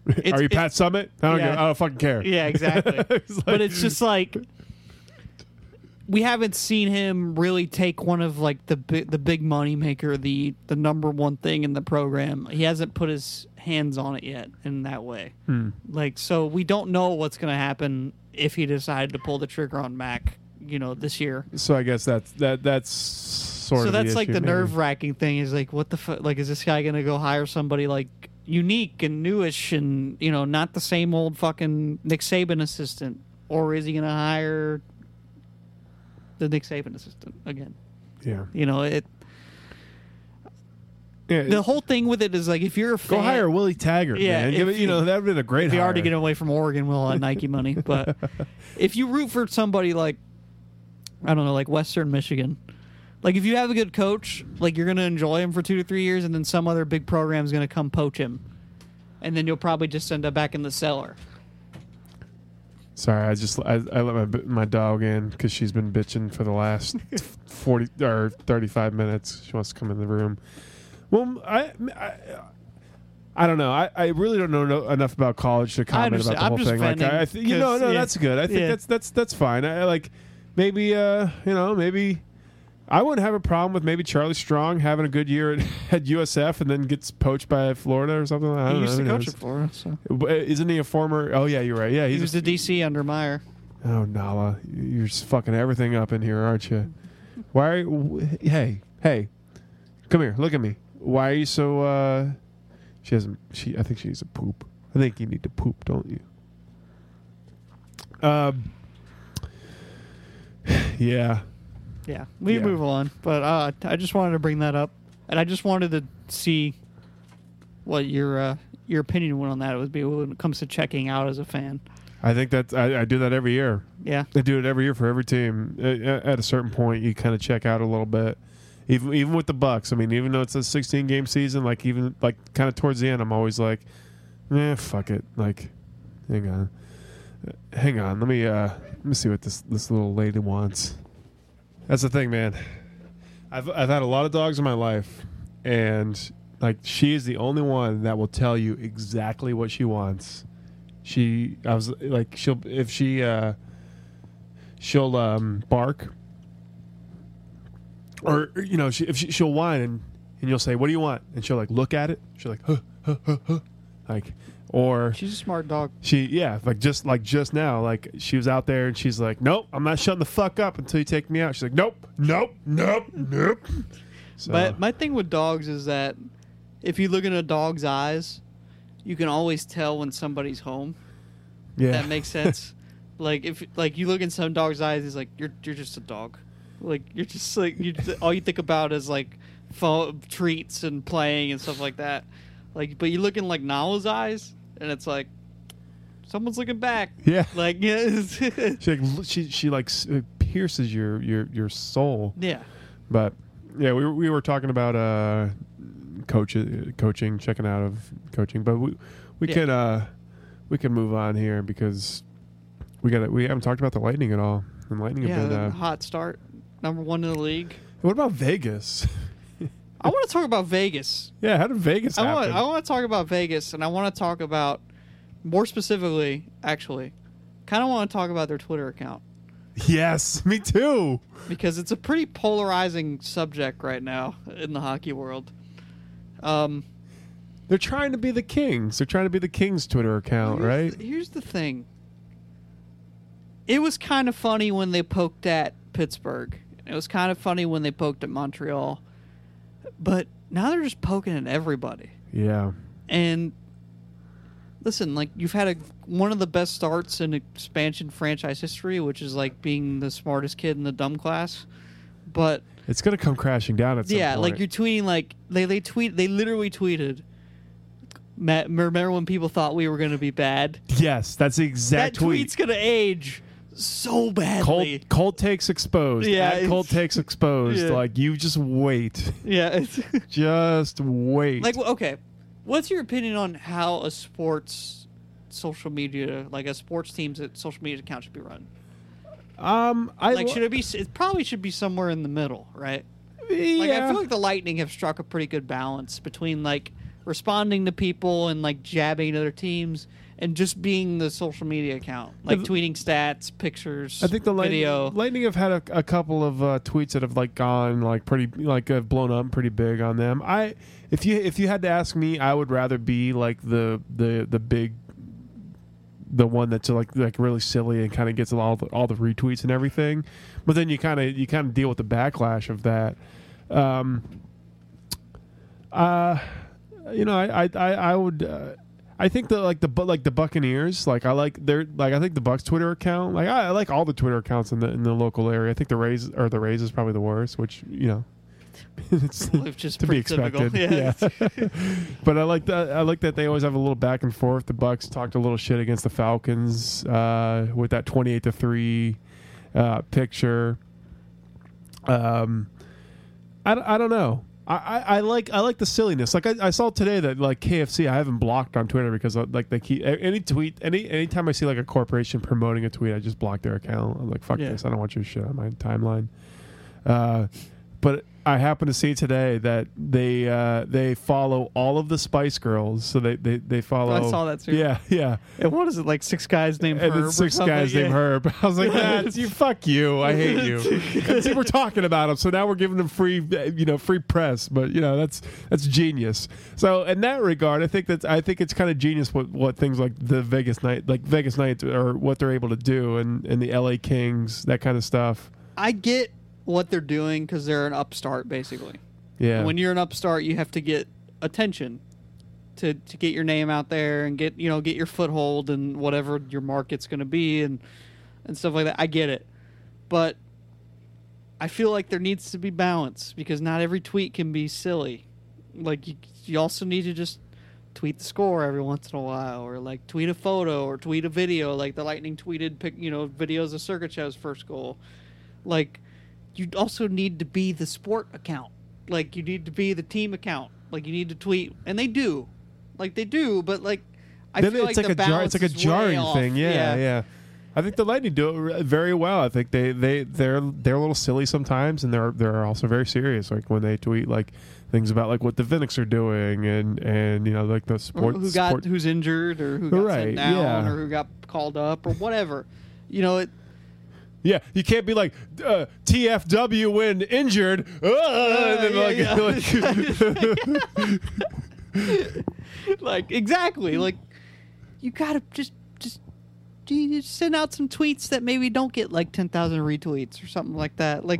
it's- Are you Pat Summitt? I don't, Yeah. I don't fucking care. Yeah, exactly. It's like- but it's just like we haven't seen him really take one of like the bi- the big money maker, the the number one thing in the program. He hasn't put his hands on it yet in that way. Hmm. Like so, we don't know what's going to happen if he decided to pull the trigger on Mac. You know, this year. So I guess that's that that's sort of so that's like issue, the nerve wracking thing. Is like, what the fuck? Like, is this guy going to go hire somebody like? Unique and newish, and you know, not the same old fucking Nick Saban assistant, or is he going to hire the Nick Saban assistant again. Yeah. You know, it. yeah The whole thing with it is like if you're a fan, go hire Willie Taggart, Yeah, man. Give if it, you know that would have been a great. If you hire. already get away from Oregon, with all have Nike money. But if you root for somebody like, I don't know, like Western Michigan, like if you have a good coach, like you're going to enjoy him for two to three years, and then some other big program is going to come poach him, and then you'll probably just end up back in the cellar. Sorry, I just I, I let my my dog in because she's been bitching for the last forty or thirty five minutes. She wants to come in the room. Well, I I, I don't know. I, I really don't know no, enough about college to comment about the I'm whole thing. Like I, I th- you know, no, yeah. that's good. I think Yeah. that's that's that's fine. I like maybe uh you know maybe. I wouldn't have a problem with maybe Charlie Strong having a good year at, at USF and then gets poached by Florida or something. I He used know. to coach at Florida, so Isn't he a former? Oh yeah, you're right. Yeah, he was a, the DC under Meyer. Oh, Nala, you're just fucking everything up in here, aren't you? Why? Are, hey, hey, come here. Look at me. Why are you so? uh She hasn't. She. I think she needs a poop. I think you need to poop, don't you? Um. Yeah. Yeah, we Yeah. move on. But uh, I just wanted to bring that up, and I just wanted to see what your uh, your opinion went on that. It would be when it comes to checking out as a fan. I think that I, I do that every year. Yeah, I do it every year for every team. At, at a certain point, you kind of check out a little bit. Even even with the Bucks, I mean, even though it's a 16 game season, like even like kind of towards the end, I'm always like, eh, fuck it. Like, hang on, hang on. Let me uh, let me see what this this little lady wants. That's the thing, man. I've I've had a lot of dogs in my life, and like she is the only one that will tell you exactly what she wants. She, I was like, she'll if she, uh she'll um bark, or you know, she if she, she'll whine and and you'll say, "What do you want?" and she'll like look at it. She'll like, huh, huh, huh, huh, like, or she's a smart dog. she yeah like just like just now like she was out there and she's like nope i'm not shutting the fuck up until you take me out she's like nope nope nope nope so, But my thing with dogs is that if you look in a dog's eyes, you can always tell when somebody's home. yeah That makes sense. like if like you look in some dog's eyes, it's like you're you're just a dog. Like you're just like you all you think about is like fo- treats and playing and stuff like that. Like, but you look in like Nala's eyes, and it's like someone's looking back. yeah Like yeah, she like she she like uh, pierces your your your soul yeah. but yeah we were, we were talking about uh coach coaching checking out of coaching but we we Yeah. can uh we can move on here because we got we haven't talked about the lightning at all and lightning Yeah, have been uh, hot start, number one in the league. what about vegas I want to talk about Vegas. yeah how did vegas I happen want I want to talk about Vegas, and I want to talk about more specifically, actually, kind of want to talk about their Twitter account Yes, me too. because it's a pretty polarizing subject right now in the hockey world. Um, They're trying to be the Kings. They're trying to be the Kings Twitter account, here's right? the- here's the thing. It was kind of funny when they poked at Pittsburgh. It was kind of funny when they poked at Montreal. But now they're just poking at everybody. Yeah. And listen, like you've had a one of the best starts in expansion franchise history, which is like being the smartest kid in the dumb class. But It's gonna come crashing down at some yeah, point. like you're tweeting like they they tweet they literally tweeted. Remember when people thought we were going to be bad? Yes, that's the exact that tweet. tweet's going to age so badly. Cold, cold takes exposed. Yeah, At cold takes exposed. Yeah. Like you just wait. Yeah, it's Just wait. like okay. What's your opinion on how a sports social media, like a sports team's social media account, should be run? um, I Like, should it be? It probably should be somewhere in the middle, right? yeah. Like, I feel like the Lightning have struck a pretty good balance between like responding to people and like jabbing other teams and just being the social media account, like tweeting stats, pictures, I think the video. Lightning have had a, a couple of uh, tweets that have like gone like pretty like have blown up pretty big on them. I if you if you had to ask me, I would rather be like the the the big the one that's like like really silly and kind of gets all the, all the retweets and everything. But then you kind of you kind of deal with the backlash of that. Um, uh, you know, I I I, I would. Uh, I think that like the Bu- like the Buccaneers, like I like their like I think the Bucks Twitter account, like I, I like all the Twitter accounts in the in the local area. I think the Rays or the Rays is probably the worst, which you know, it's Which is to be pretty typical. expected. Yeah. Yeah, but I like that. I like that they always have a little back and forth. The Bucks talked a little shit against the Falcons uh, with that twenty-eight to three uh, picture. Um, I, I don't know. I, I, I like I like the silliness. Like I, I saw today that like KFC I haven't blocked on Twitter because uh, like they keep any tweet any anytime I see like a corporation promoting a tweet I just block their account. I'm like fuck Yeah. this. I don't want your shit on my timeline. Uh, but I happen to see today that they uh, they follow all of the Spice Girls. So they they, they follow. I saw that too. Yeah, yeah. And what is it like? Six guys named And Herb. it's six guys Yeah. named Herb. I was like, that's you. Fuck you. I hate you. See, we're talking about them, so now we're giving them free, you know, free press. But you know, that's that's genius. So in that regard, I think that I think it's kind of genius what what things like the Vegas Knight, like Vegas Knights, or what they're able to do, and and the L.A. Kings, that kind of stuff. I get what they're doing because they're an upstart, basically. Yeah. When you're an upstart, you have to get attention to to get your name out there and get you know get your foothold and whatever your market's going to be and and stuff like that. I get it, but I feel like there needs to be balance because not every tweet can be silly. Like you, you also need to just tweet the score every once in a while, or like tweet a photo or tweet a video, like the Lightning tweeted, pic, you know, videos of Sergachev's first goal. Like you also need to be the sport account. Like you need to be the team account. Like you need to tweet, and they do, like they do. But like I then feel it's like, like, the a jar, it's like a jarring thing. Yeah, yeah, I think the Lightning do it very well. I think they they they're they're a little silly sometimes, and they're they're also very serious. Like when they tweet like things about like what the Viniks are doing, and and you know like the Or sport who got sport- who's injured, or who got Right, sent down, yeah. or who got called up, or whatever. You know, it Yeah, you can't be like uh, TFW when injured. Uh, yeah, like- like exactly like you gotta just just you send out some tweets that maybe don't get like 10,000 retweets or something like that? Like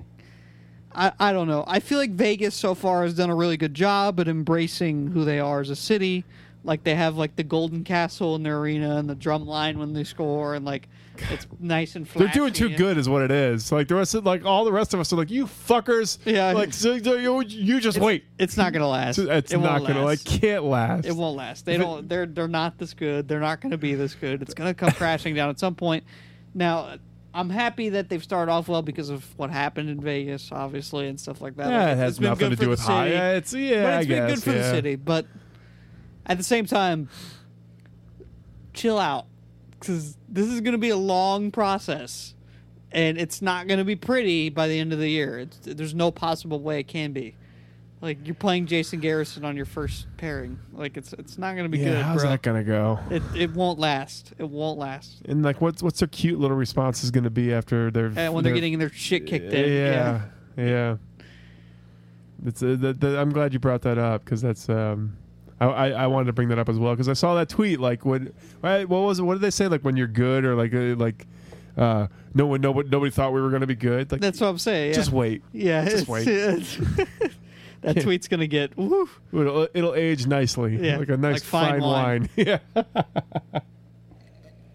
I, I don't know. I feel like vegas so far has done a really good job at embracing who they are as a city like they have like the golden castle in their arena and the drum line when they score and like it's nice and flashy. They're doing too good, is what it is. Like the rest of like all the rest of us are like you fuckers. Yeah. like so, so you, you just it's, wait. it's not gonna last It's, it's It won't gonna like can't last. It won't last. They don't. They're they're not this good. They're not going to be this good. It's going to come crashing down at some point. Now, I'm happy that they've started off well because of what happened in Vegas, obviously, and stuff like that. Yeah, Like, it has nothing to do with high. Yeah, it's yeah, but I been guess, good for the yeah. city. But at the same time, chill out because this is going to be a long process, and it's not going to be pretty by the end of the year. It's, there's no possible way it can be. Like you're playing Jason Garrison on your first pairing. Like it's it's not going to be yeah, good, how's bro. that gonna go? It it won't last. It won't last. And like, what's what's their cute little response is gonna be after they're when they're getting their shit kicked in. Yeah, yeah. It's uh, that, that, I'm glad you brought that up because that's um, I, I I wanted to bring that up as well because I saw that tweet like when what was it? What did they say like when you're good or like uh, like uh no one nobody nobody thought we were gonna be good like That's what I'm saying. Yeah. just wait Yeah, Just wait. that tweet's gonna get woo. it'll, it'll age nicely Yeah, like a nice like fine fine, wine. wine. yeah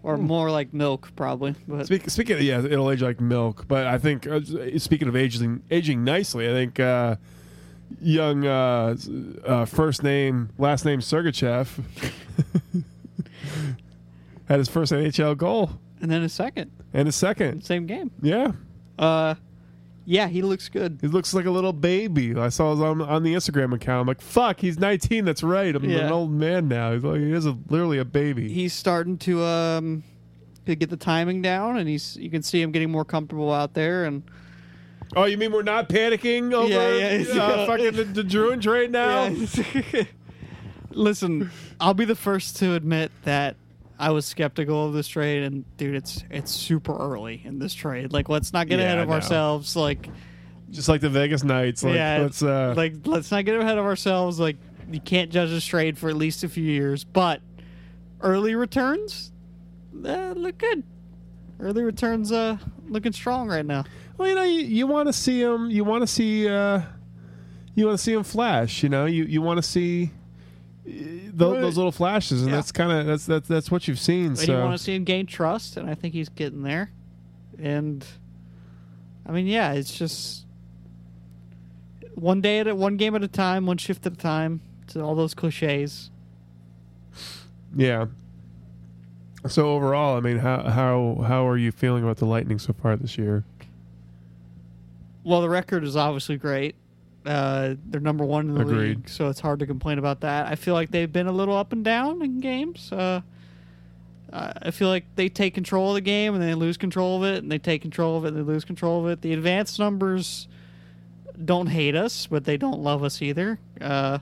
or more like milk probably. But Speak, speaking of, yeah it'll age like milk but I think uh, speaking of aging aging nicely I think uh young uh, uh first name last name Sergachev. Had his first NHL goal. And then a second, and a second. Same game. yeah. Uh, yeah, he looks good. he looks like a little baby. I saw his on, on the Instagram account. I'm like fuck he's 19 that's right. I'm Yeah. an old man now. He's like he is a, literally a baby. He's starting to um to get the timing down, and he's you can see him getting more comfortable out there. And oh you mean we're not panicking over Yeah, yeah, uh, yeah. fucking the, the Drouin trade now Listen, I'll be the first to admit that I was skeptical of this trade, and dude, it's it's super early in this trade. Like, let's not get Yeah, ahead I of know. ourselves. Like, just like the Vegas Knights like yeah, let's uh like let's not get ahead of ourselves. Like, you can't judge this trade for at least a few years, but early returns uh, look good. Early returns uh looking strong right now. Well, you know, you, you want to see him. You want to see. Uh, you want to see him flash. You know, you you want to see uh, those little flashes, and Yeah. that's kind of that's that's that's what you've seen. And so you want to see him gain trust, and I think he's getting there. And I mean, yeah, it's just one day at a one game at a time, one shift at a time. To all those cliches. yeah. So overall, I mean, how how how are you feeling about the Lightning so far this year? Well, the record is obviously great. Uh, they're number one in the Agreed. league, so it's hard to complain about that. I feel like they've been a little up and down in games. Uh, I I feel like they take control of the game and then they lose control of it, and they take control of it and they lose control of it. The advanced numbers don't hate us, but they don't love us either. Uh,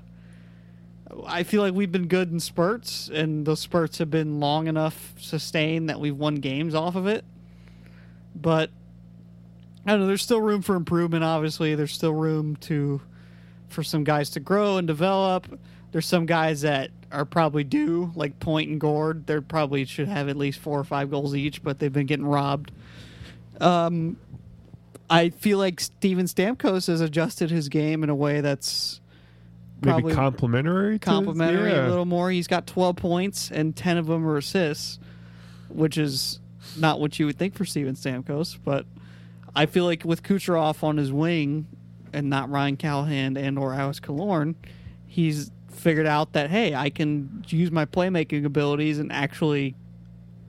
I feel like we've been good in spurts, and those spurts have been long enough sustained that we've won games off of it. But I don't know. There's still room for improvement. Obviously, there's still room to for some guys to grow and develop. There's some guys that are probably due, like Point and Gourde. They probably should have at least four or five goals each, but they've been getting robbed. Um, I feel like Steven Stamkos has adjusted his game in a way that's Maybe complimentary. to- complimentary yeah. a little more. He's got 12 points and 10 of them are assists, which is not what you would think for Steven Stamkos. But I feel like with Kucherov on his wing and not Ryan Callahan and or Alex Killorn, he's figured out that hey, I can use my playmaking abilities and actually,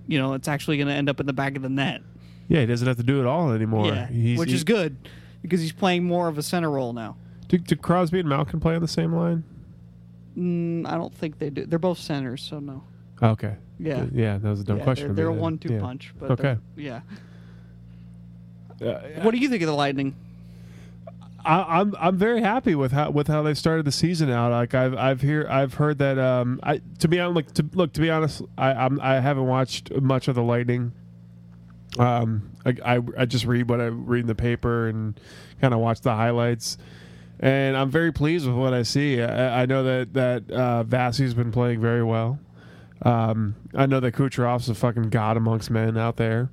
you know, it's actually going to end up in the back of the net. Yeah, he doesn't have to do it all anymore. yeah, He's- which he- is good because he's playing more of a center role now. Do, do Crosby and Malkin play on the same line? Mm, I don't think they do. They're both centers, so no. Okay. Yeah. Yeah, that was a dumb yeah, question. They're, they're a one-two Yeah. punch. But Okay. Yeah. Uh, What do you think of the Lightning? I, I'm I'm very happy with how with how they started the season out. Like I've I've hear I've heard that um I to be honest like to look to be honest I I'm, I haven't watched much of the Lightning. Um I I, I just read what I read in the paper and kind of watch the highlights. And I'm very pleased with what I see. I, I know that that uh, Vasi's been playing very well. Um, I know that Kucherov's a fucking god amongst men out there.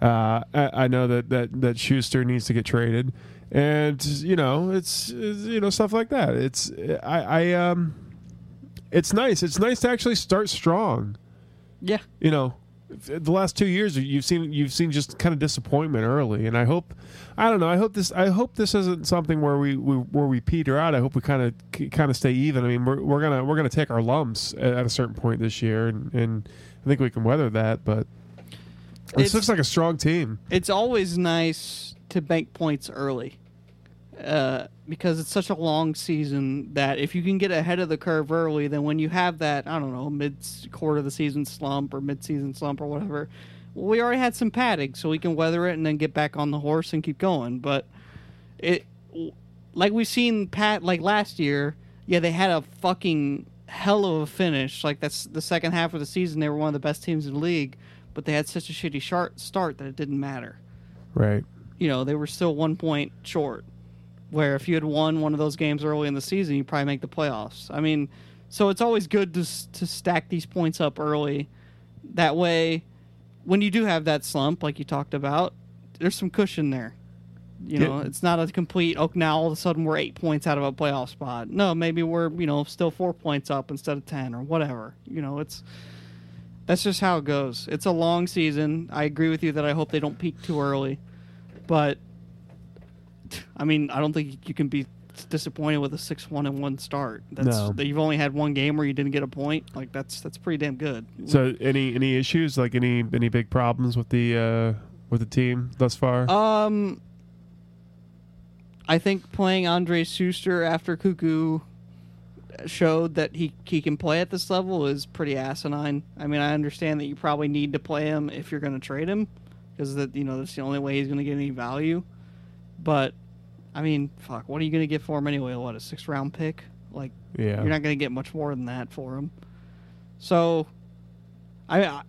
Uh, I, I know that, that that Sustr needs to get traded, and you know it's, it's you know stuff like that. It's I, I um, it's nice. It's nice to actually start strong. Yeah. You know, the last two years you've seen you've seen just kind of disappointment early, and I hope I don't know. I hope this I hope this isn't something where we, we where we peter out. I hope we kind of kind of stay even. I mean, we're, we're gonna we're gonna take our lumps at, at a certain point this year, and, and I think we can weather that. But this looks like a strong team. It's always nice to bank points early. Uh, because it's such a long season that if you can get ahead of the curve early, then when you have that, I don't know, mid quarter of the season slump or mid season slump or whatever, well, we already had some padding, so we can weather it and then get back on the horse and keep going. But it, like we've seen Pat like last year. Yeah, they had a fucking hell of a finish. Like that's the second half of the season. They were one of the best teams in the league, but they had such a shitty shart start that it didn't matter. Right. You know, they were still one point short. Where if you had won one of those games early in the season, you probably make the playoffs. I mean, so it's always good to to stack these points up early. That way, when you do have that slump, like you talked about, there's some cushion there. You know, Yeah. it's not a complete. Oh, now all of a sudden we're eight points out of a playoff spot. No, maybe we're you know still four points up instead of ten or whatever. You know, it's that's just how it goes. It's a long season. I agree with you that I hope they don't peak too early, but I mean, I don't think you can be disappointed with a six-one and one start. That's No. that you've only had one game where you didn't get a point. Like that's that's pretty damn good. So any any issues like any any big problems with the uh with the team thus far? Um, I think playing Andre Sustr after Koekkoek showed that he he can play at this level is pretty asinine. I mean, I understand that you probably need to play him if you're going to trade him because that you know that's the only way he's going to get any value. But I mean, fuck, what are you going to get for him anyway? What a sixth round pick? Like yeah. you're not going to get much more than that for him. So, I, I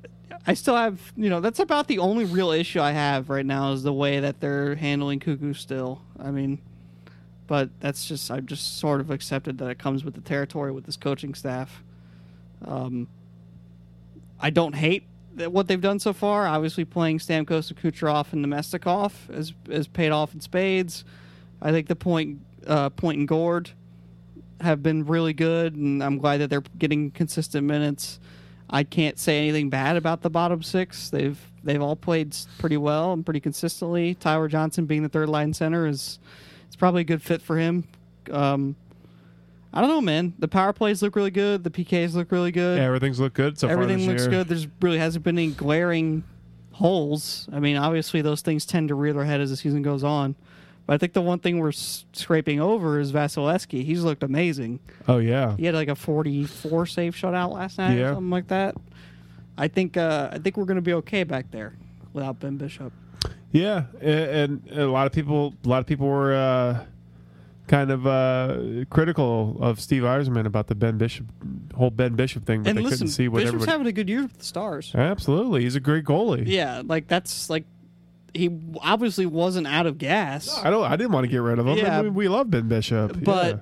I still have you know that's about the only real issue I have right now is the way that they're handling Koekkoek still. I mean, but that's just I've just sort of accepted that it comes with the territory with this coaching staff. Um, I don't hate what they've done so far. Obviously, playing Stamkos and Kucherov and Namestnikov has has paid off in spades. I think the point uh, point and Gourde have been really good, and I'm glad that they're getting consistent minutes. I can't say anything bad about the bottom six. They've they've all played pretty well and pretty consistently. Tyler Johnson being the third line center is it's probably a good fit for him. Um, I don't know, man. The power plays look really good. The PKs look really good. Yeah, everything's look good so Everything looks year. good. There's really hasn't been any glaring holes. I mean, obviously those things tend to rear their head as the season goes on. But I think the one thing we're scraping over is Vasilevskiy. He's looked amazing. Oh yeah. He had like a 44 save shutout last night Yeah. or something like that. I think uh, I think we're going to be okay back there without Ben Bishop. Yeah, and, and a lot of people, a lot of people were uh, kind of uh, critical of Steve Yzerman about the Ben Bishop whole Ben Bishop thing, but and they listen, couldn't see what Bishop's everybody. having a good year with the Stars. Absolutely, he's a great goalie. Yeah, like that's like he obviously wasn't out of gas. I don't. I didn't want to get rid of him. Yeah. I mean, we love Ben Bishop, But- yeah.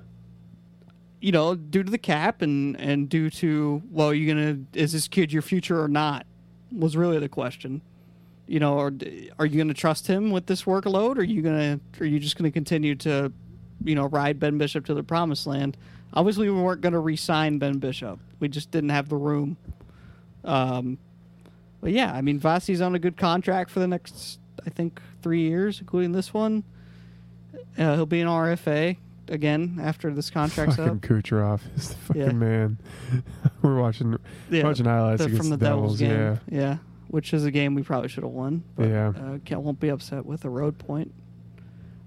you know, due to the cap and and due to well, you gonna is this kid your future or not? Was really the question. You know, or are you gonna trust him with this workload? Or are you gonna are you just gonna continue to, you know, ride Ben Bishop to the promised land? Obviously, we weren't gonna re-sign Ben Bishop. We just didn't have the room. Um, but yeah, I mean, Vasi's on a good contract for the next, I think, three years, including this one. Uh, he'll be an RFA again after this contract's fucking up. Kucherov is the fucking Yeah. man. We're watching Yeah, watching highlights the- against from the, the Devils, game. Yeah, Yeah. Which is a game we probably should have won. But, Yeah. uh, can't won't be upset with a road point.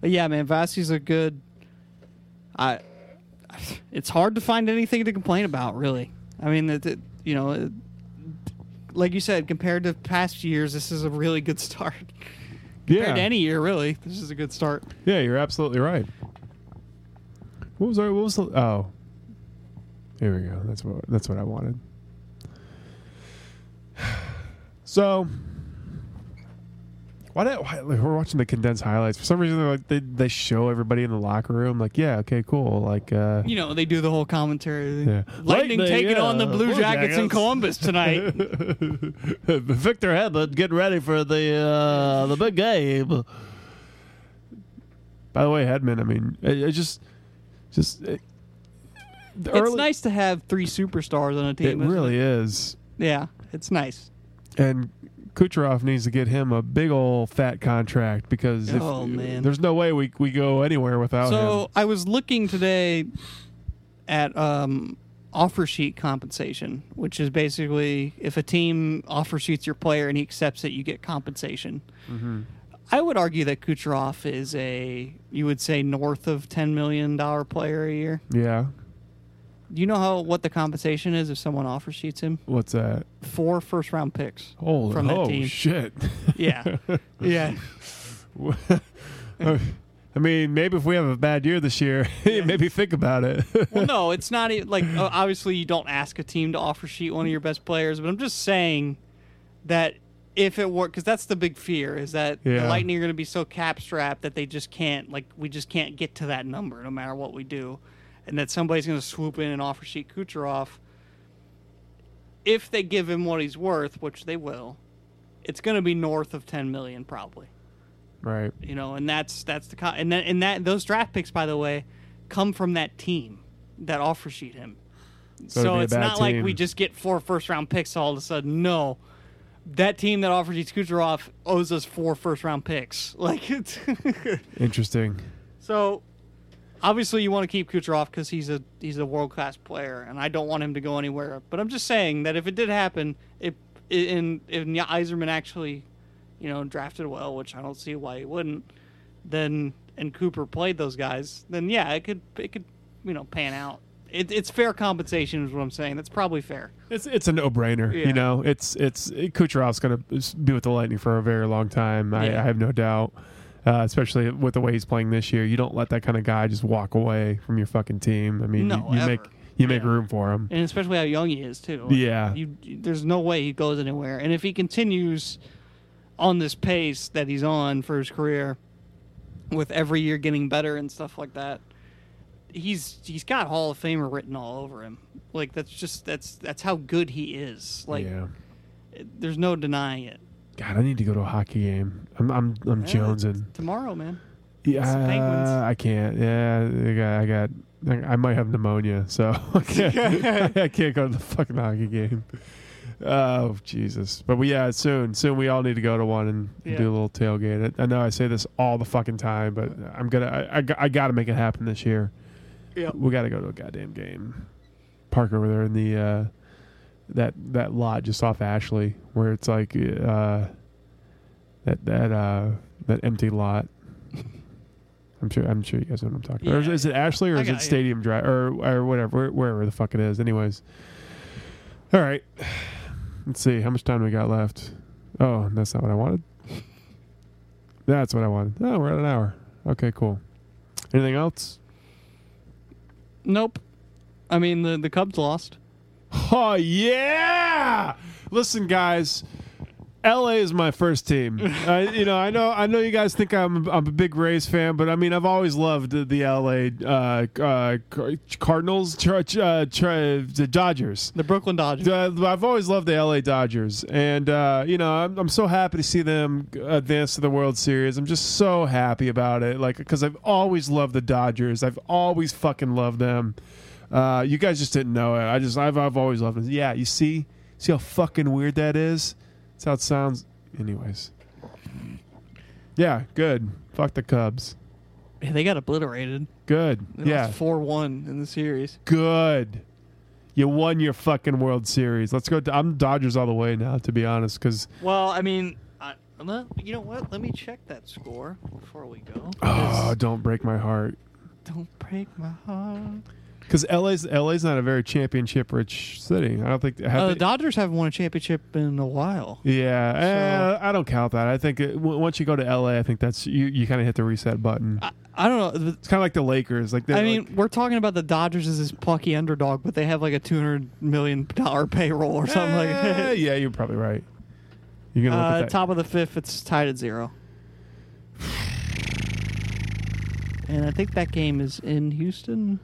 But yeah, man, Vasi's a good. I. It's hard to find anything to complain about, really. I mean, it, it- you know, it, like you said, compared to past years, this is a really good start. compared to yeah, any year, really, this is a good start. yeah. You're absolutely right. What was our? What was the? Oh, here we go. That's what. That's what I wanted. So, why, did, why like, we're watching the condensed highlights? For some reason, they're like they they show everybody in the locker room. Like, yeah, okay, cool. Like, uh, You know, they do the whole commentary. Yeah. Lightning Lightning, taking yeah, on the Blue, Blue Jackets, in Columbus tonight. Victor Hedlund getting ready for the uh, the big game. By the way, Hedman, I mean, it, it just just it, the it's early- nice to have three superstars on a team. isn't really is, Yeah, it's nice. And Kucherov needs to get him a big old fat contract because if, Oh, man. there's no way we we go anywhere without So him. So I was looking today at um, offer sheet compensation, which is basically if a team offer sheets your player and he accepts it, you get compensation. Mm-hmm. I would argue that Kucherov is a you would say north of ten million dollar player a year. Yeah, you know how what the compensation is if someone offer sheets him? what's that? Four first round picks. Holy From that oh team. shit! Yeah, yeah. I mean, maybe if we have a bad year this year, maybe think about it. well, no, it's not even like obviously you don't ask a team to offer sheet one of your best players, but I'm just saying that if it worked, because that's the big fear is that Yeah. the Lightning are going to be so cap strapped that they just can't like we just can't get to that number no matter what we do, and that somebody's going to swoop in and offer sheet Kucherov. If they give him what he's worth, which they will, it's going to be north of 10 million probably right. you know, and that's that's the con- and that and that those draft picks, by the way, come from that team that offer sheet him. So So, it's not like we just get four first round picks all of a sudden. No, that team that offers sheet Kucherov owes us four first round picks. Like it's Interesting. so. Obviously, you want to keep Kucherov because he's a he's a world class player, and I don't want him to go anywhere. But I'm just saying that if it did happen, if in if Yzerman actually, you know, drafted well, which I don't see why he wouldn't, then and Cooper played those guys, then yeah, it could it could you know pan out. It, it's fair compensation, is what I'm saying. That's probably fair. It's it's a no brainer. Yeah. You know, it's it's Kucherov's going to be with the Lightning for a very long time. I, Yeah. I have no doubt. Uh, especially with the way he's playing this year, you don't let that kind of guy just walk away from your fucking team. I mean, No, you, you make you make Yeah. room for him. and especially how young he is too. Yeah. you, there's no way he goes anywhere. And if he continues on this pace that he's on for his career, with every year getting better and stuff like that, he's he's got Hall of Famer written all over him. Like that's just that's that's how good he is. Like yeah. there's no denying it. God, I need to go to a hockey game. I'm I'm I'm Yeah, jonesing. tomorrow, man. Yeah, I can't. Yeah, I got, I got. I might have pneumonia, so I can't, I can't go to the fucking hockey game. Oh Jesus! But we yeah, soon, soon we all need to go to one and Yeah. do a little tailgate. I I know I say this all the fucking time, but I'm gonna. I, I, I got to make it happen this year. Yeah. We got to go to a goddamn game. Park over there in the uh, that that lot just off Ashley, where it's like uh, that that uh, that empty lot. I'm sure. I'm sure you guys know what I'm talking. about. Or is, is it Ashley or I is it got you. Stadium Drive or or whatever, where- wherever the fuck it is? Anyways, all right. Let's see how much time we got left. Oh, that's not what I wanted. That's what I wanted. Oh, we're at an hour. Okay, cool. Anything else? Nope. I mean the the Cubs lost. Oh yeah! Listen, guys. LA is my first team. uh, you know, I know, I know. You guys think I'm, I'm a big Rays fan, but I mean, I've always loved the, the LA uh, uh, Cardinals, ch- uh, ch- the Dodgers. The Brooklyn Dodgers. Uh, I've always loved the LA Dodgers, and uh, you know I'm, I'm so happy to see them advance to the World Series. I'm just so happy about it, like because I've always loved the Dodgers. I've always fucking loved them. Uh, you guys just didn't know it. I just I've I've always loved it. Yeah, you see, see how fucking weird that is. That's how it sounds. Anyways, yeah, good. Fuck the Cubs. Yeah, they got obliterated. Good. They yeah, four one in the series. good. You won your fucking World Series. Let's go. I'm Dodgers all the way now, to be honest, because Well, I mean, I, you know what? Let me check that score before we go. oh, don't break my heart. Don't break my heart. Because LA's LA's not a very championship rich city. I don't think. Have Uh, they- the Dodgers haven't won a championship in a while. yeah, eh, I don't count that. I think it, w- once you go to LA, I think that's you. You kind of hit the reset button. I, I don't know. It's kind of like the Lakers. Like I mean, like- we're talking about the Dodgers as this plucky underdog, but they have like a two hundred million dollar payroll or something like Eh, that. yeah, you're probably right. You're gonna look Uh, top of the fifth, it's tied at zero. And I think that game is in Houston.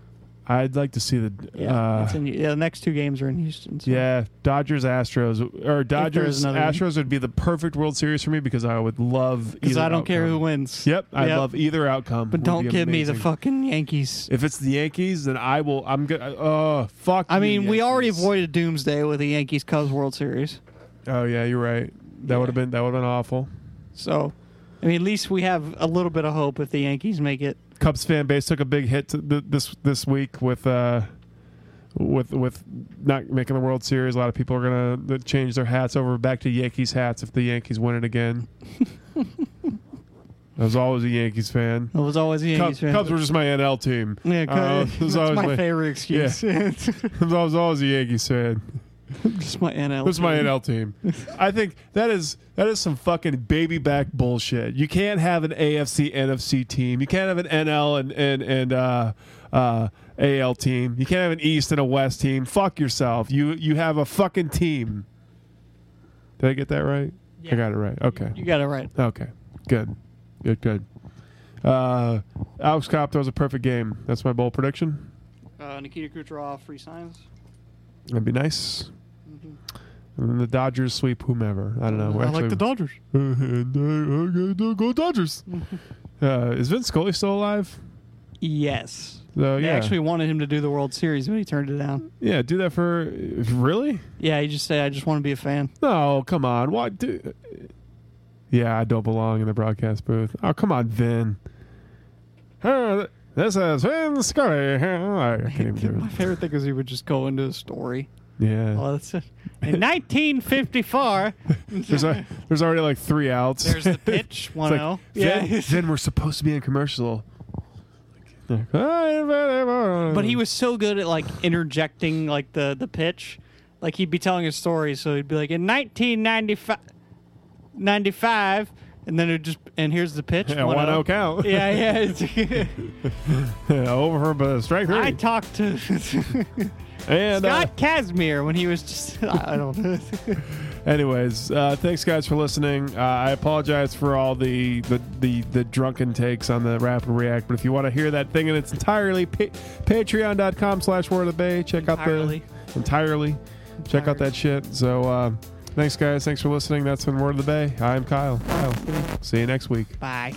I'd like to see the. Yeah, uh, in, yeah. The next two games are in Houston. So. Yeah, Dodgers Astros or Dodgers. Astros would be the perfect World Series for me because I would love. because I don't care who wins. Yep, I Yep. love either outcome. But don't give me the fucking Yankees. If it's the Yankees, then I will. I'm gonna. Oh fuck! I mean, we already avoided doomsday with the Yankees Cubs World Series. Oh yeah, you're right. That Yeah. would have been that would have been awful. So, I mean, at least we have a little bit of hope if the Yankees make it. Cubs fan base took a big hit th- this this week with uh with with not making the World Series. A lot of people are gonna change their hats over back to Yankees hats if the Yankees win it again. I was always a Yankees fan. I was always a Yankees Cubs, fan. Cubs were just my NL team. yeah, Uh, that's my my- favorite excuse. I was always a Yankees fan. Just my NL. This is my team. NL team. I think that is that is some fucking baby back bullshit. You can't have an AFC NFC team. You can't have an NL and and and uh, uh, AL team. You can't have an East and a West team. Fuck yourself. You you have a fucking team. Did I get that right? I got it right. Okay. You got it right. Okay. Good. Good. Good. Uh, Alex Cobb throws a perfect game. That's my bold prediction. Uh, Nikita Kucherov, free signs. That'd be nice. And then the Dodgers sweep whomever. I don't know. I like the Dodgers. and, uh, okay, go Dodgers. uh, is Vin Scully still alive? Yes. So They yeah, actually wanted him to do the World Series, but he turned it down. yeah. Do that for really? Yeah, he just said, "I just want to be a fan." No, come on. What? Do, yeah, I don't belong in the broadcast booth. Oh, come on, Vin. Uh, this is Vin Scully. I can't even do My it. favorite thing is he would just go into a story. Yeah. Oh, that's it. In 1954, There's, a, there's already like three outs. there's the pitch. It's 1 0. Vin, Yeah. Vin, we're supposed to be in commercial. But he was so good at like interjecting like the the pitch. Like he'd be telling a story, so he'd be like, in 1995, 95, and then it just and here's the pitch. Yeah, 1-0. out count. Yeah, yeah. it's- Yeah, over but strike three. I talked to and uh, Scott Casimir when he was just I don't know. anyways, uh, thanks guys for listening. Uh, I apologize for all the, the the the drunken takes on the rapid react, but if you want to hear that thing in its entirely, pa- Patreon.com/slash Word of the Bay. Check Entirely. out the entirely. Check out that shit. So uh, thanks guys. Thanks for listening. That's been Word of the Bay. I'm Kyle. Kyle. See you next week. Bye.